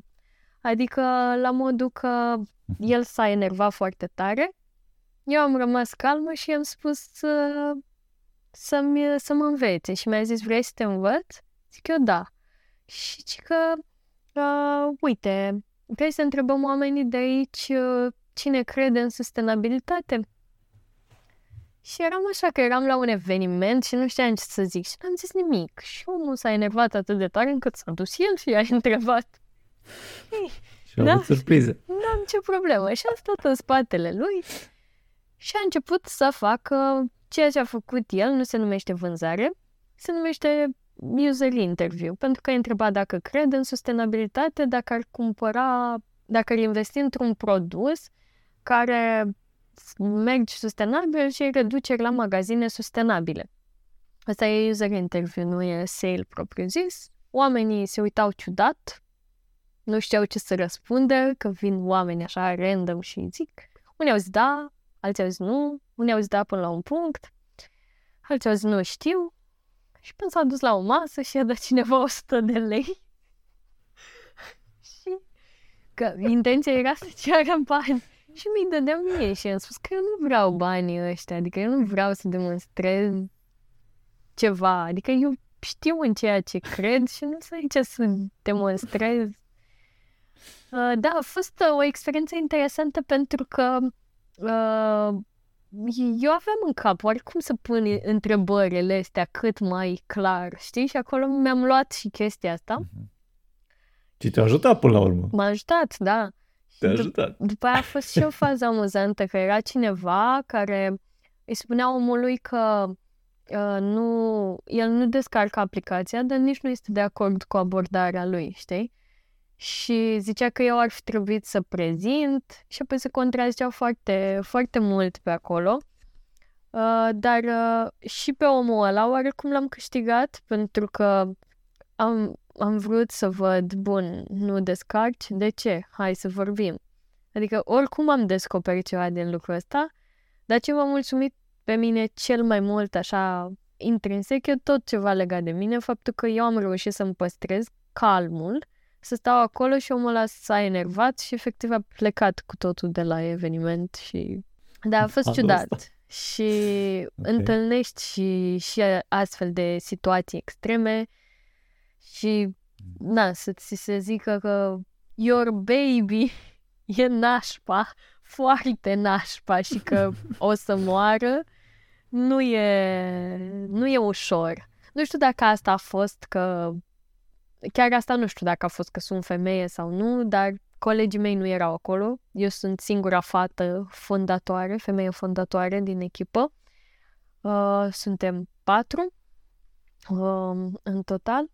Adică, la modul că el s-a enervat foarte tare, eu am rămas calmă și i-am spus să, să-mi, să mă învețe și mi-a zis, vrei să te învăț? Zic eu, da. Și zic că, uh, uite, vrei să întrebăm oamenii de aici uh, cine crede în sustenabilitate? Și eram așa că eram la un eveniment și nu știam ce să zic și n-am zis nimic. Și omul s-a enervat atât de tare încât s-a dus el și i-a întrebat. Și a da? avut surpriză. Nu am nicio problemă. Și a stat în spatele lui și a început să facă ceea ce a făcut el, nu se numește vânzare, se numește user interview, pentru că a întrebat dacă crede în sustenabilitate, dacă ar cumpăra, dacă ar investi într-un produs care mergi sustenabil și reduceri la magazine sustenabile. Asta e user interview, nu e sale propriu-zis. Oamenii se uitau ciudat, nu știau ce să răspundă, că vin oameni așa random și zic. Unii au zis da, alții au zis nu, unii au zis da până la un punct, alții au zis nu știu. Și până s-a dus la o masă și a dat cineva 100 de lei. și că intenția era să ceară bani. Și mi-i dădeam mie și am spus că eu nu vreau banii ăștia, adică eu nu vreau să demonstrez ceva, adică eu știu în ceea ce cred și nu sunt aici să demonstrez. Uh, da, a fost uh, o experiență interesantă pentru că uh, eu aveam în cap oricum să pun întrebările astea cât mai clar, știi? Și acolo mi-am luat și chestia asta. Mm-hmm. Și te-a ajutat până la urmă. M-a ajutat, da. Te-a ajutat. Dup- după aia a fost și o fază amuzantă, că era cineva care îi spunea omului că uh, nu, el nu descarcă aplicația, dar nici nu este de acord cu abordarea lui, știi? Și zicea că eu ar fi trebuit să prezint și apoi se contraziceau foarte, foarte mult pe acolo. Uh, dar uh, și pe omul ăla oarecum l-am câștigat pentru că am, am vrut să văd, bun, nu descarci, de ce? Hai să vorbim. Adică oricum am descoperit ceva din lucrul ăsta, dar ce m-a mulțumit pe mine cel mai mult, așa, intrinsec, e tot ceva legat de mine, faptul că eu am reușit să-mi păstrez calmul, să stau acolo și omul ăla s-a enervat și efectiv a plecat cu totul de la eveniment și... Da, a fost Anul ciudat. Asta. Și okay. întâlnești și, și astfel de situații extreme și, na, să ți se zică că your baby e nașpa, foarte nașpa și că o să moară, nu e, nu e ușor. Nu știu dacă asta a fost că... Chiar asta nu știu dacă a fost că sunt femeie sau nu, dar colegii mei nu erau acolo. Eu sunt singura fată fondatoare, femeie fondatoare din echipă. Uh, suntem patru uh, în total.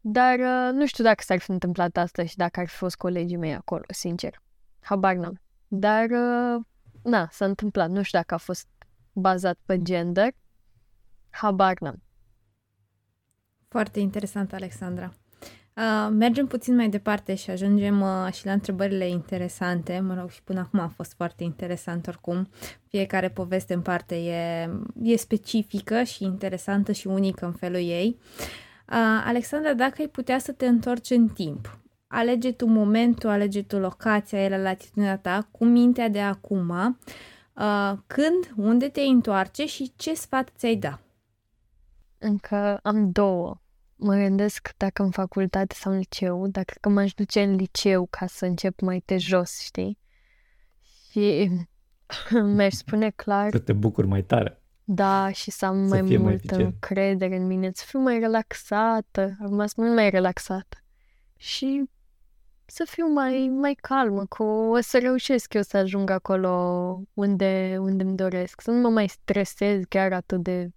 Dar uh, nu știu dacă s-ar fi întâmplat asta și dacă ar fi fost colegii mei acolo, sincer. Habar n-am. Dar, uh, na, s-a întâmplat. Nu știu dacă a fost bazat pe gender. Habar n-am. Foarte interesant, Alexandra. Uh, mergem puțin mai departe și ajungem uh, și la întrebările interesante. Mă rog, și până acum a fost foarte interesant oricum. Fiecare poveste în parte e, e specifică și interesantă și unică în felul ei. Uh, Alexandra, dacă ai putea să te întorci în timp, alege tu momentul, alege tu locația, e la latitudinea ta, cu mintea de acum, uh, când, unde te întoarce și ce sfat ți-ai da? Încă am două. Mă gândesc dacă în facultate sau în liceu, dacă că m-aș duce în liceu ca să încep mai de jos, știi? Și mi-aș spune clar... Să te bucuri mai tare. Da, și să am să mai multă mai încredere în mine, să fiu mai relaxată, am rămas mult mai relaxată. Și să fiu mai, mai calmă, cu o să reușesc eu să ajung acolo unde, unde îmi doresc, să nu mă mai stresez chiar atât de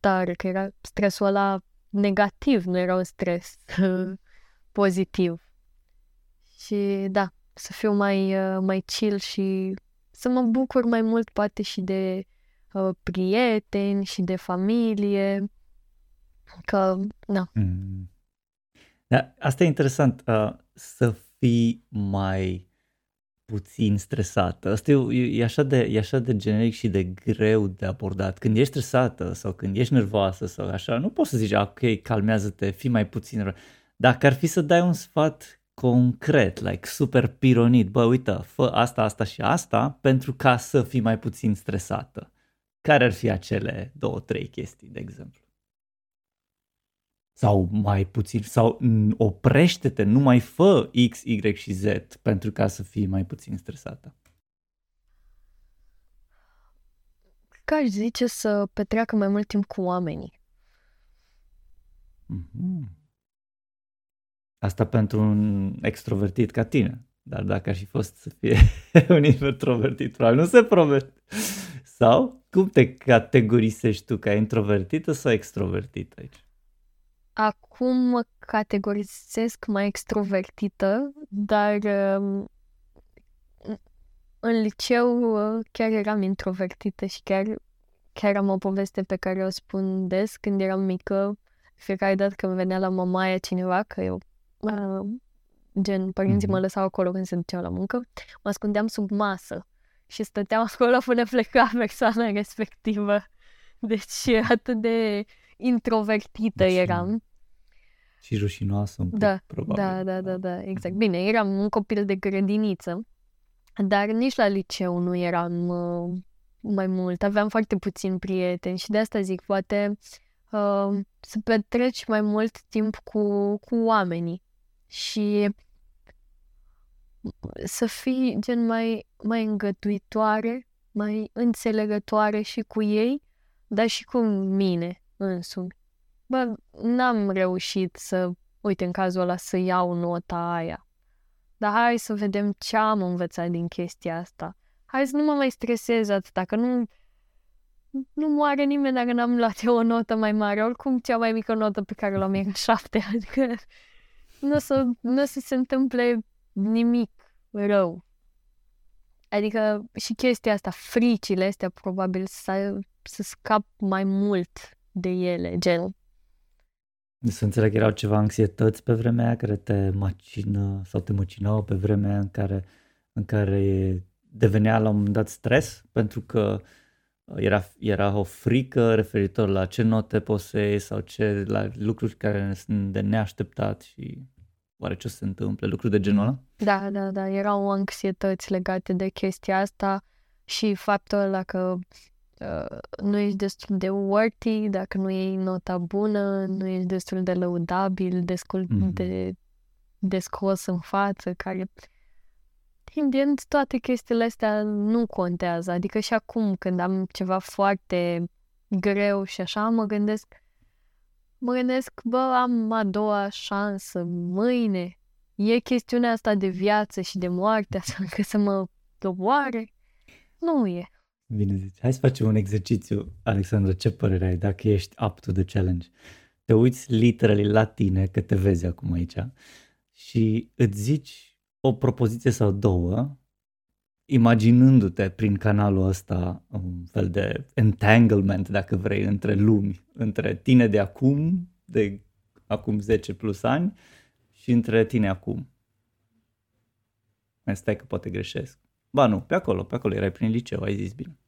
tare, că era stresul ăla negativ, nu era un stres pozitiv. Și da, să fiu mai, uh, mai chill și să mă bucur mai mult poate și de uh, prieteni și de familie. Că, na. Mm. Da, asta e interesant, uh, să fii mai puțin stresată. Asta e, e, așa de, e așa de generic și de greu de abordat. Când ești stresată sau când ești nervoasă sau așa, nu poți să zici, ok, calmează-te, fii mai puțin. Dacă ar fi să dai un sfat concret, like super pironit, bă, uite, fă asta, asta și asta pentru ca să fii mai puțin stresată. Care ar fi acele două, trei chestii, de exemplu? Sau mai puțin, sau oprește-te, nu mai fă X, Y și Z pentru ca să fii mai puțin stresată. Că aș zice să petreacă mai mult timp cu oamenii. Mm-hmm. Asta pentru un extrovertit ca tine. Dar dacă ar fi fost să fie un introvertit, probabil nu se promet. Sau cum te categorisești tu ca introvertită sau extrovertită aici? Acum mă categorisesc mai extrovertită, dar um, în liceu uh, chiar eram introvertită și chiar, chiar am o poveste pe care o spun des când eram mică. Fiecare dată când venea la mamaia cineva, că eu uh, gen, părinții mm-hmm. mă lăsau acolo când se duceau la muncă, mă ascundeam sub masă și stăteam acolo până pleca persoana respectivă. Deci atât de introvertită deci, eram. Și rușinoasă un pic, da, probabil. Da, da, da, da, exact. Bine, eram un copil de grădiniță, dar nici la liceu nu eram uh, mai mult. Aveam foarte puțini prieteni și de asta zic, poate uh, să petreci mai mult timp cu, cu oamenii și să fii gen mai, mai îngătuitoare, mai înțelegătoare și cu ei, dar și cu mine însumi. Bă, n-am reușit să, uite, în cazul ăla, să iau nota aia. Dar hai să vedem ce am învățat din chestia asta. Hai să nu mă mai stresez atât, că nu, nu moare nimeni dacă n-am luat eu o notă mai mare. Oricum, cea mai mică notă pe care l-am era șapte. Adică nu o să, nu o să se întâmple nimic rău. Adică și chestia asta, fricile astea, probabil să, să scap mai mult de ele, gen. Să înțeleg că erau ceva anxietăți pe vremea aia care te macină sau te măcinau pe vremea în care, în care devenea la un moment dat stres pentru că era, era o frică referitor la ce note poți să iei sau ce, la lucruri care sunt de neașteptat și oare ce se întâmplă, lucruri de genul ăla? Da, da, da, erau anxietăți legate de chestia asta și faptul ăla că uh, nu ești destul de worthy, dacă nu iei nota bună, nu ești destul de lăudabil, destul mm-hmm. de, de scos în față, care Evident, toate chestiile astea nu contează. Adică și acum, când am ceva foarte greu și așa, mă gândesc mă gândesc, bă, am a doua șansă mâine. E chestiunea asta de viață și de moarte, asta că să mă doboare? Nu e. Bine zici. Hai să facem un exercițiu, Alexandra, ce părere ai dacă ești up to the challenge? Te uiți literally la tine, că te vezi acum aici, și îți zici o propoziție sau două, imaginându-te prin canalul ăsta un fel de entanglement, dacă vrei, între lumi, între tine de acum, de acum 10 plus ani, și între tine acum. Mai stai că poate greșesc. Ba nu, pe acolo, pe acolo erai prin liceu, ai zis bine.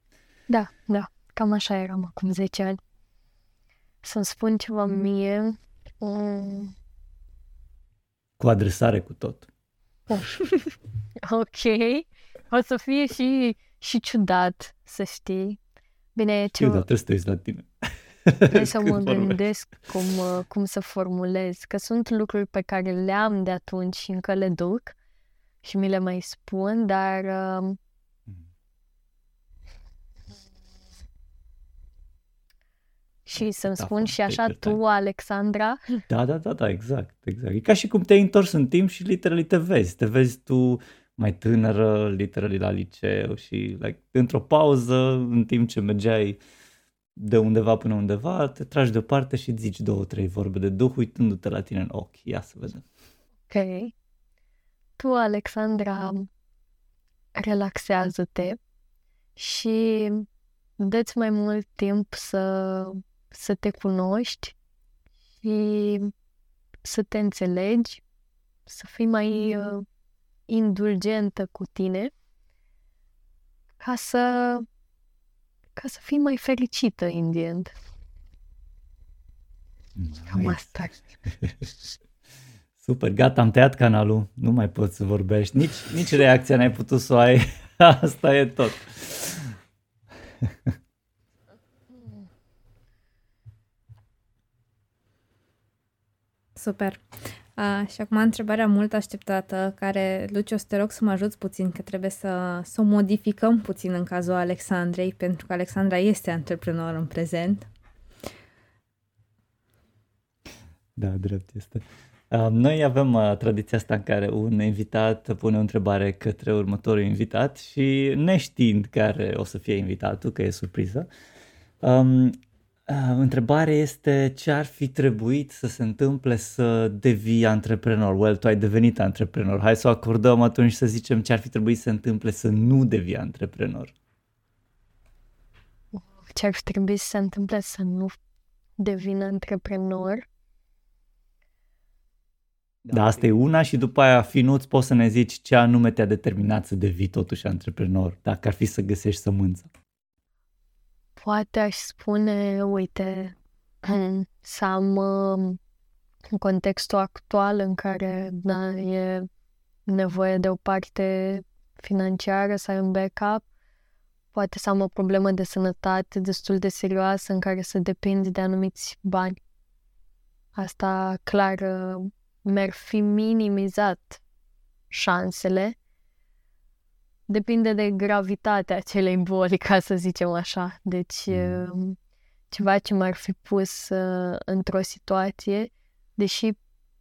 Da, da, cam așa eram acum 10 ani. Să-mi spun ceva mm. mie... Um... Cu adresare cu tot. ok. O să fie și, și ciudat, să știi. Bine, ce... Ciudat, trebuie să te uiți la tine. Trebuie să mă gândesc cum, uh, cum să formulez, că sunt lucruri pe care le am de atunci și încă le duc și mi le mai spun, dar uh, Și să-mi da, spun și așa tu, Alexandra. Da, da, da, da, exact, exact. E ca și cum te-ai întors în timp și literally te vezi. Te vezi tu mai tânără, literally la liceu și like, într-o pauză, în timp ce mergeai de undeva până undeva, te tragi deoparte și zici două, trei vorbe de Duh uitându-te la tine în ochi. Ia să vedem. Ok. Tu, Alexandra, relaxează-te și dă-ți mai mult timp să, să te cunoști și să te înțelegi, să fii mai uh, indulgentă cu tine ca să ca să fii mai fericită in the end. Cam asta. Super, gata, am tăiat canalul, nu mai poți să vorbești, nici, nici reacția n-ai putut să o ai, asta e tot. Super. Uh, și acum întrebarea mult așteptată, care, Lucio, să te rog să mă ajuți puțin, că trebuie să, să o modificăm puțin în cazul Alexandrei, pentru că Alexandra este antreprenor în prezent. Da, drept este. Uh, noi avem uh, tradiția asta în care un invitat pune o întrebare către următorul invitat și neștiind care o să fie invitatul, că e surpriză, um, întrebarea este ce ar fi trebuit să se întâmple să devii antreprenor? Well, tu ai devenit antreprenor. Hai să o acordăm atunci să zicem ce ar fi trebuit să se întâmple să nu devii antreprenor. Ce ar fi trebuit să se întâmple să nu devin antreprenor? Da, asta e una și după aia, Finuț, poți să ne zici ce anume te-a determinat să devii totuși antreprenor, dacă ar fi să găsești sămânță poate aș spune, uite, să am um, în contextul actual în care da, e nevoie de o parte financiară, să ai un backup, poate să am o problemă de sănătate destul de serioasă în care să depind de anumiți bani. Asta clar uh, mi-ar fi minimizat șansele depinde de gravitatea acelei boli, ca să zicem așa. Deci, mm. Um, ceva ce m-ar fi pus uh, într-o situație, deși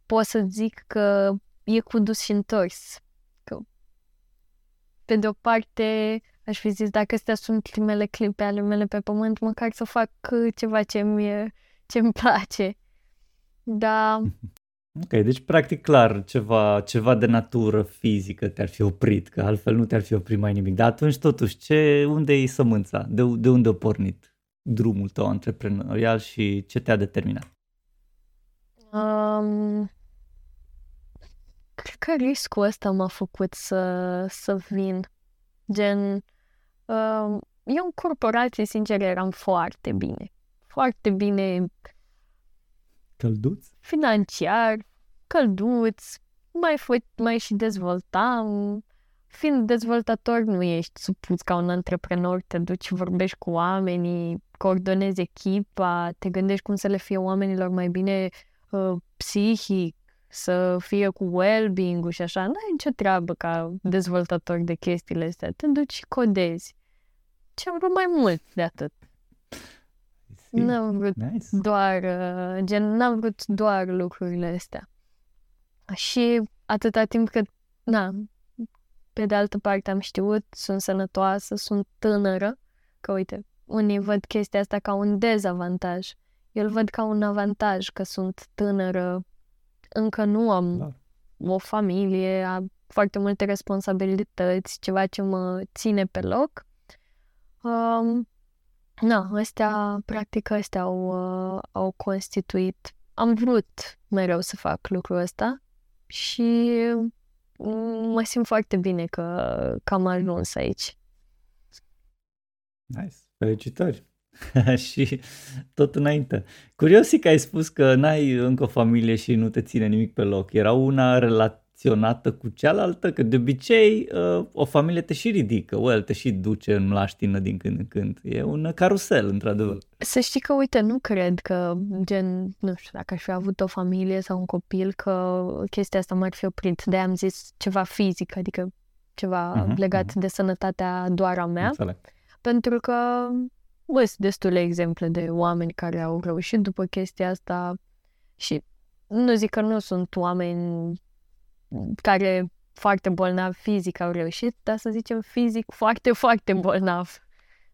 pot să zic că e cu dus și întors. Că, pe de o parte, aș fi zis, dacă astea sunt primele clipe ale mele pe pământ, măcar să fac ceva ce mi ce-mi place. Dar Ok, deci practic clar ceva, ceva de natură fizică te-ar fi oprit, că altfel nu te-ar fi oprit mai nimic. Dar atunci totuși, ce, unde e sămânța? De, de unde a pornit drumul tău antreprenorial și ce te-a determinat? Um, cred că riscul ăsta m-a făcut să, să vin. Gen, um, eu în corporație, sincer, eram foarte bine. Foarte bine Călduț? Financiar, călduț, mai, fă, mai și dezvoltam. Fiind dezvoltator, nu ești supus ca un antreprenor, te duci, vorbești cu oamenii, coordonezi echipa, te gândești cum să le fie oamenilor mai bine uh, psihic, să fie cu well-being-ul și așa. Nu ai nicio treabă ca dezvoltator de chestiile astea. Te duci și codezi. Ce am vrut mai mult de atât. N-am vrut nice. doar, uh, gen, n-am vrut doar lucrurile astea. Și atâta timp cât, na, pe de altă parte am știut, sunt sănătoasă, sunt tânără, că uite, unii văd chestia asta ca un dezavantaj. Eu îl văd ca un avantaj că sunt tânără, încă nu am da. o familie, am foarte multe responsabilități, ceva ce mă ține pe loc. Um, Na, astea, practic, astea au, uh, au constituit. Am vrut mereu să fac lucrul ăsta și mă simt foarte bine că, că am ajuns aici. Nice, felicitări! și tot înainte. Curios că ai spus că n-ai încă o familie și nu te ține nimic pe loc. Era una relativă relaționată cu cealaltă, că de obicei uh, o familie te și ridică, well, te și duce în mlaștină din când în când. E un carusel, într-adevăr. Să știi că, uite, nu cred că, gen, nu știu, dacă aș fi avut o familie sau un copil, că chestia asta m-ar fi oprit. De am zis ceva fizic, adică ceva uh-huh, legat uh-huh. de sănătatea doar a mea. Înțeleg. Pentru că sunt destule exemple de oameni care au reușit după chestia asta și nu zic că nu sunt oameni care foarte bolnav fizic au reușit, dar să zicem fizic foarte, foarte bolnav.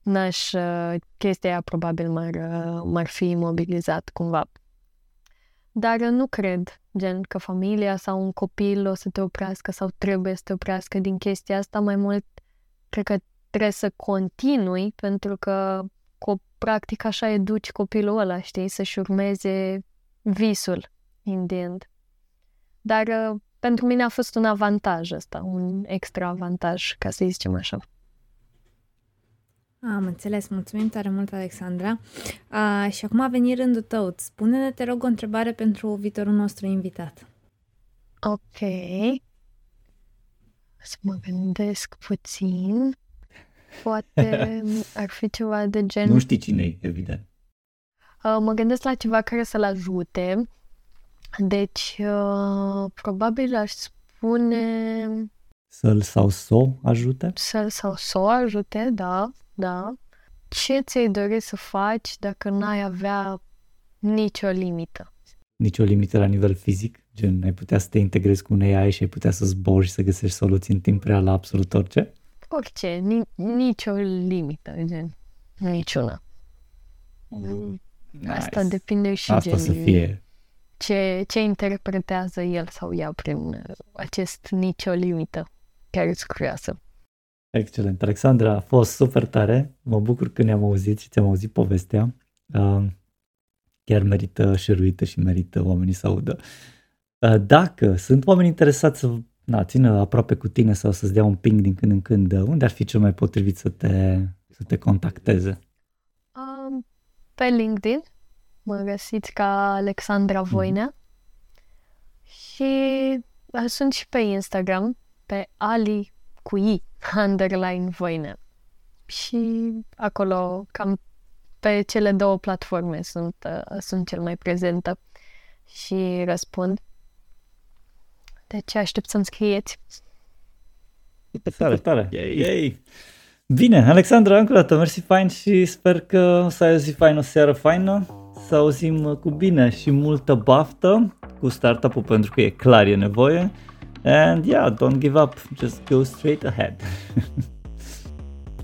n-aș, uh, chestia aia probabil m-ar, uh, m-ar fi imobilizat cumva. Dar uh, nu cred, gen, că familia sau un copil o să te oprească sau trebuie să te oprească din chestia asta. Mai mult, cred că trebuie să continui pentru că cu, practic așa educi copilul ăla, știi, să-și urmeze visul in the end. Dar pentru mine a fost un avantaj ăsta, un extra avantaj, ca să zicem așa. Am înțeles, mulțumim tare mult, Alexandra. A, și acum a venit rândul tău. Spune-ne, te rog, o întrebare pentru viitorul nostru invitat. Ok. Să mă gândesc puțin. Poate ar fi ceva de gen... Nu știi cine e, evident. Uh, mă gândesc la ceva care să-l ajute. Deci, uh, probabil aș spune... Să-l sau să o ajute? Să-l sau să o ajute, da da? Ce ți-ai dori să faci dacă n-ai avea nicio limită? Nicio limită la nivel fizic? Gen, ai putea să te integrezi cu un AI și ai putea să zbori și să găsești soluții în timp real la absolut orice? Orice, ni- nicio limită, gen, niciuna. Mm. Nice. Asta depinde și Asta gen, să fie. Ce, ce interpretează el sau ea prin acest nicio limită care e curioasă. Excelent. Alexandra, a fost super tare. Mă bucur că ne-am auzit și ți-am auzit povestea. Uh, chiar merită șeruită și merită oamenii să audă. Uh, dacă sunt oameni interesați să na, țină aproape cu tine sau să-ți dea un ping din când în când, unde ar fi cel mai potrivit să te, să te contacteze? Um, pe LinkedIn mă găsiți ca Alexandra mhm. Voinea mm-hmm. și sunt și pe Instagram pe Ali cu I underline voine. Și acolo, cam pe cele două platforme sunt, uh, sunt cel mai prezentă și răspund. Deci aștept să-mi scrieți. Super tare, tare. Yay. Yay. Bine, Alexandra, încă o dată, mersi fain și sper că o să ai o zi faină, o seară faină, să auzim cu bine și multă baftă cu startup-ul pentru că e clar e nevoie And yeah, don't give up, just go straight ahead.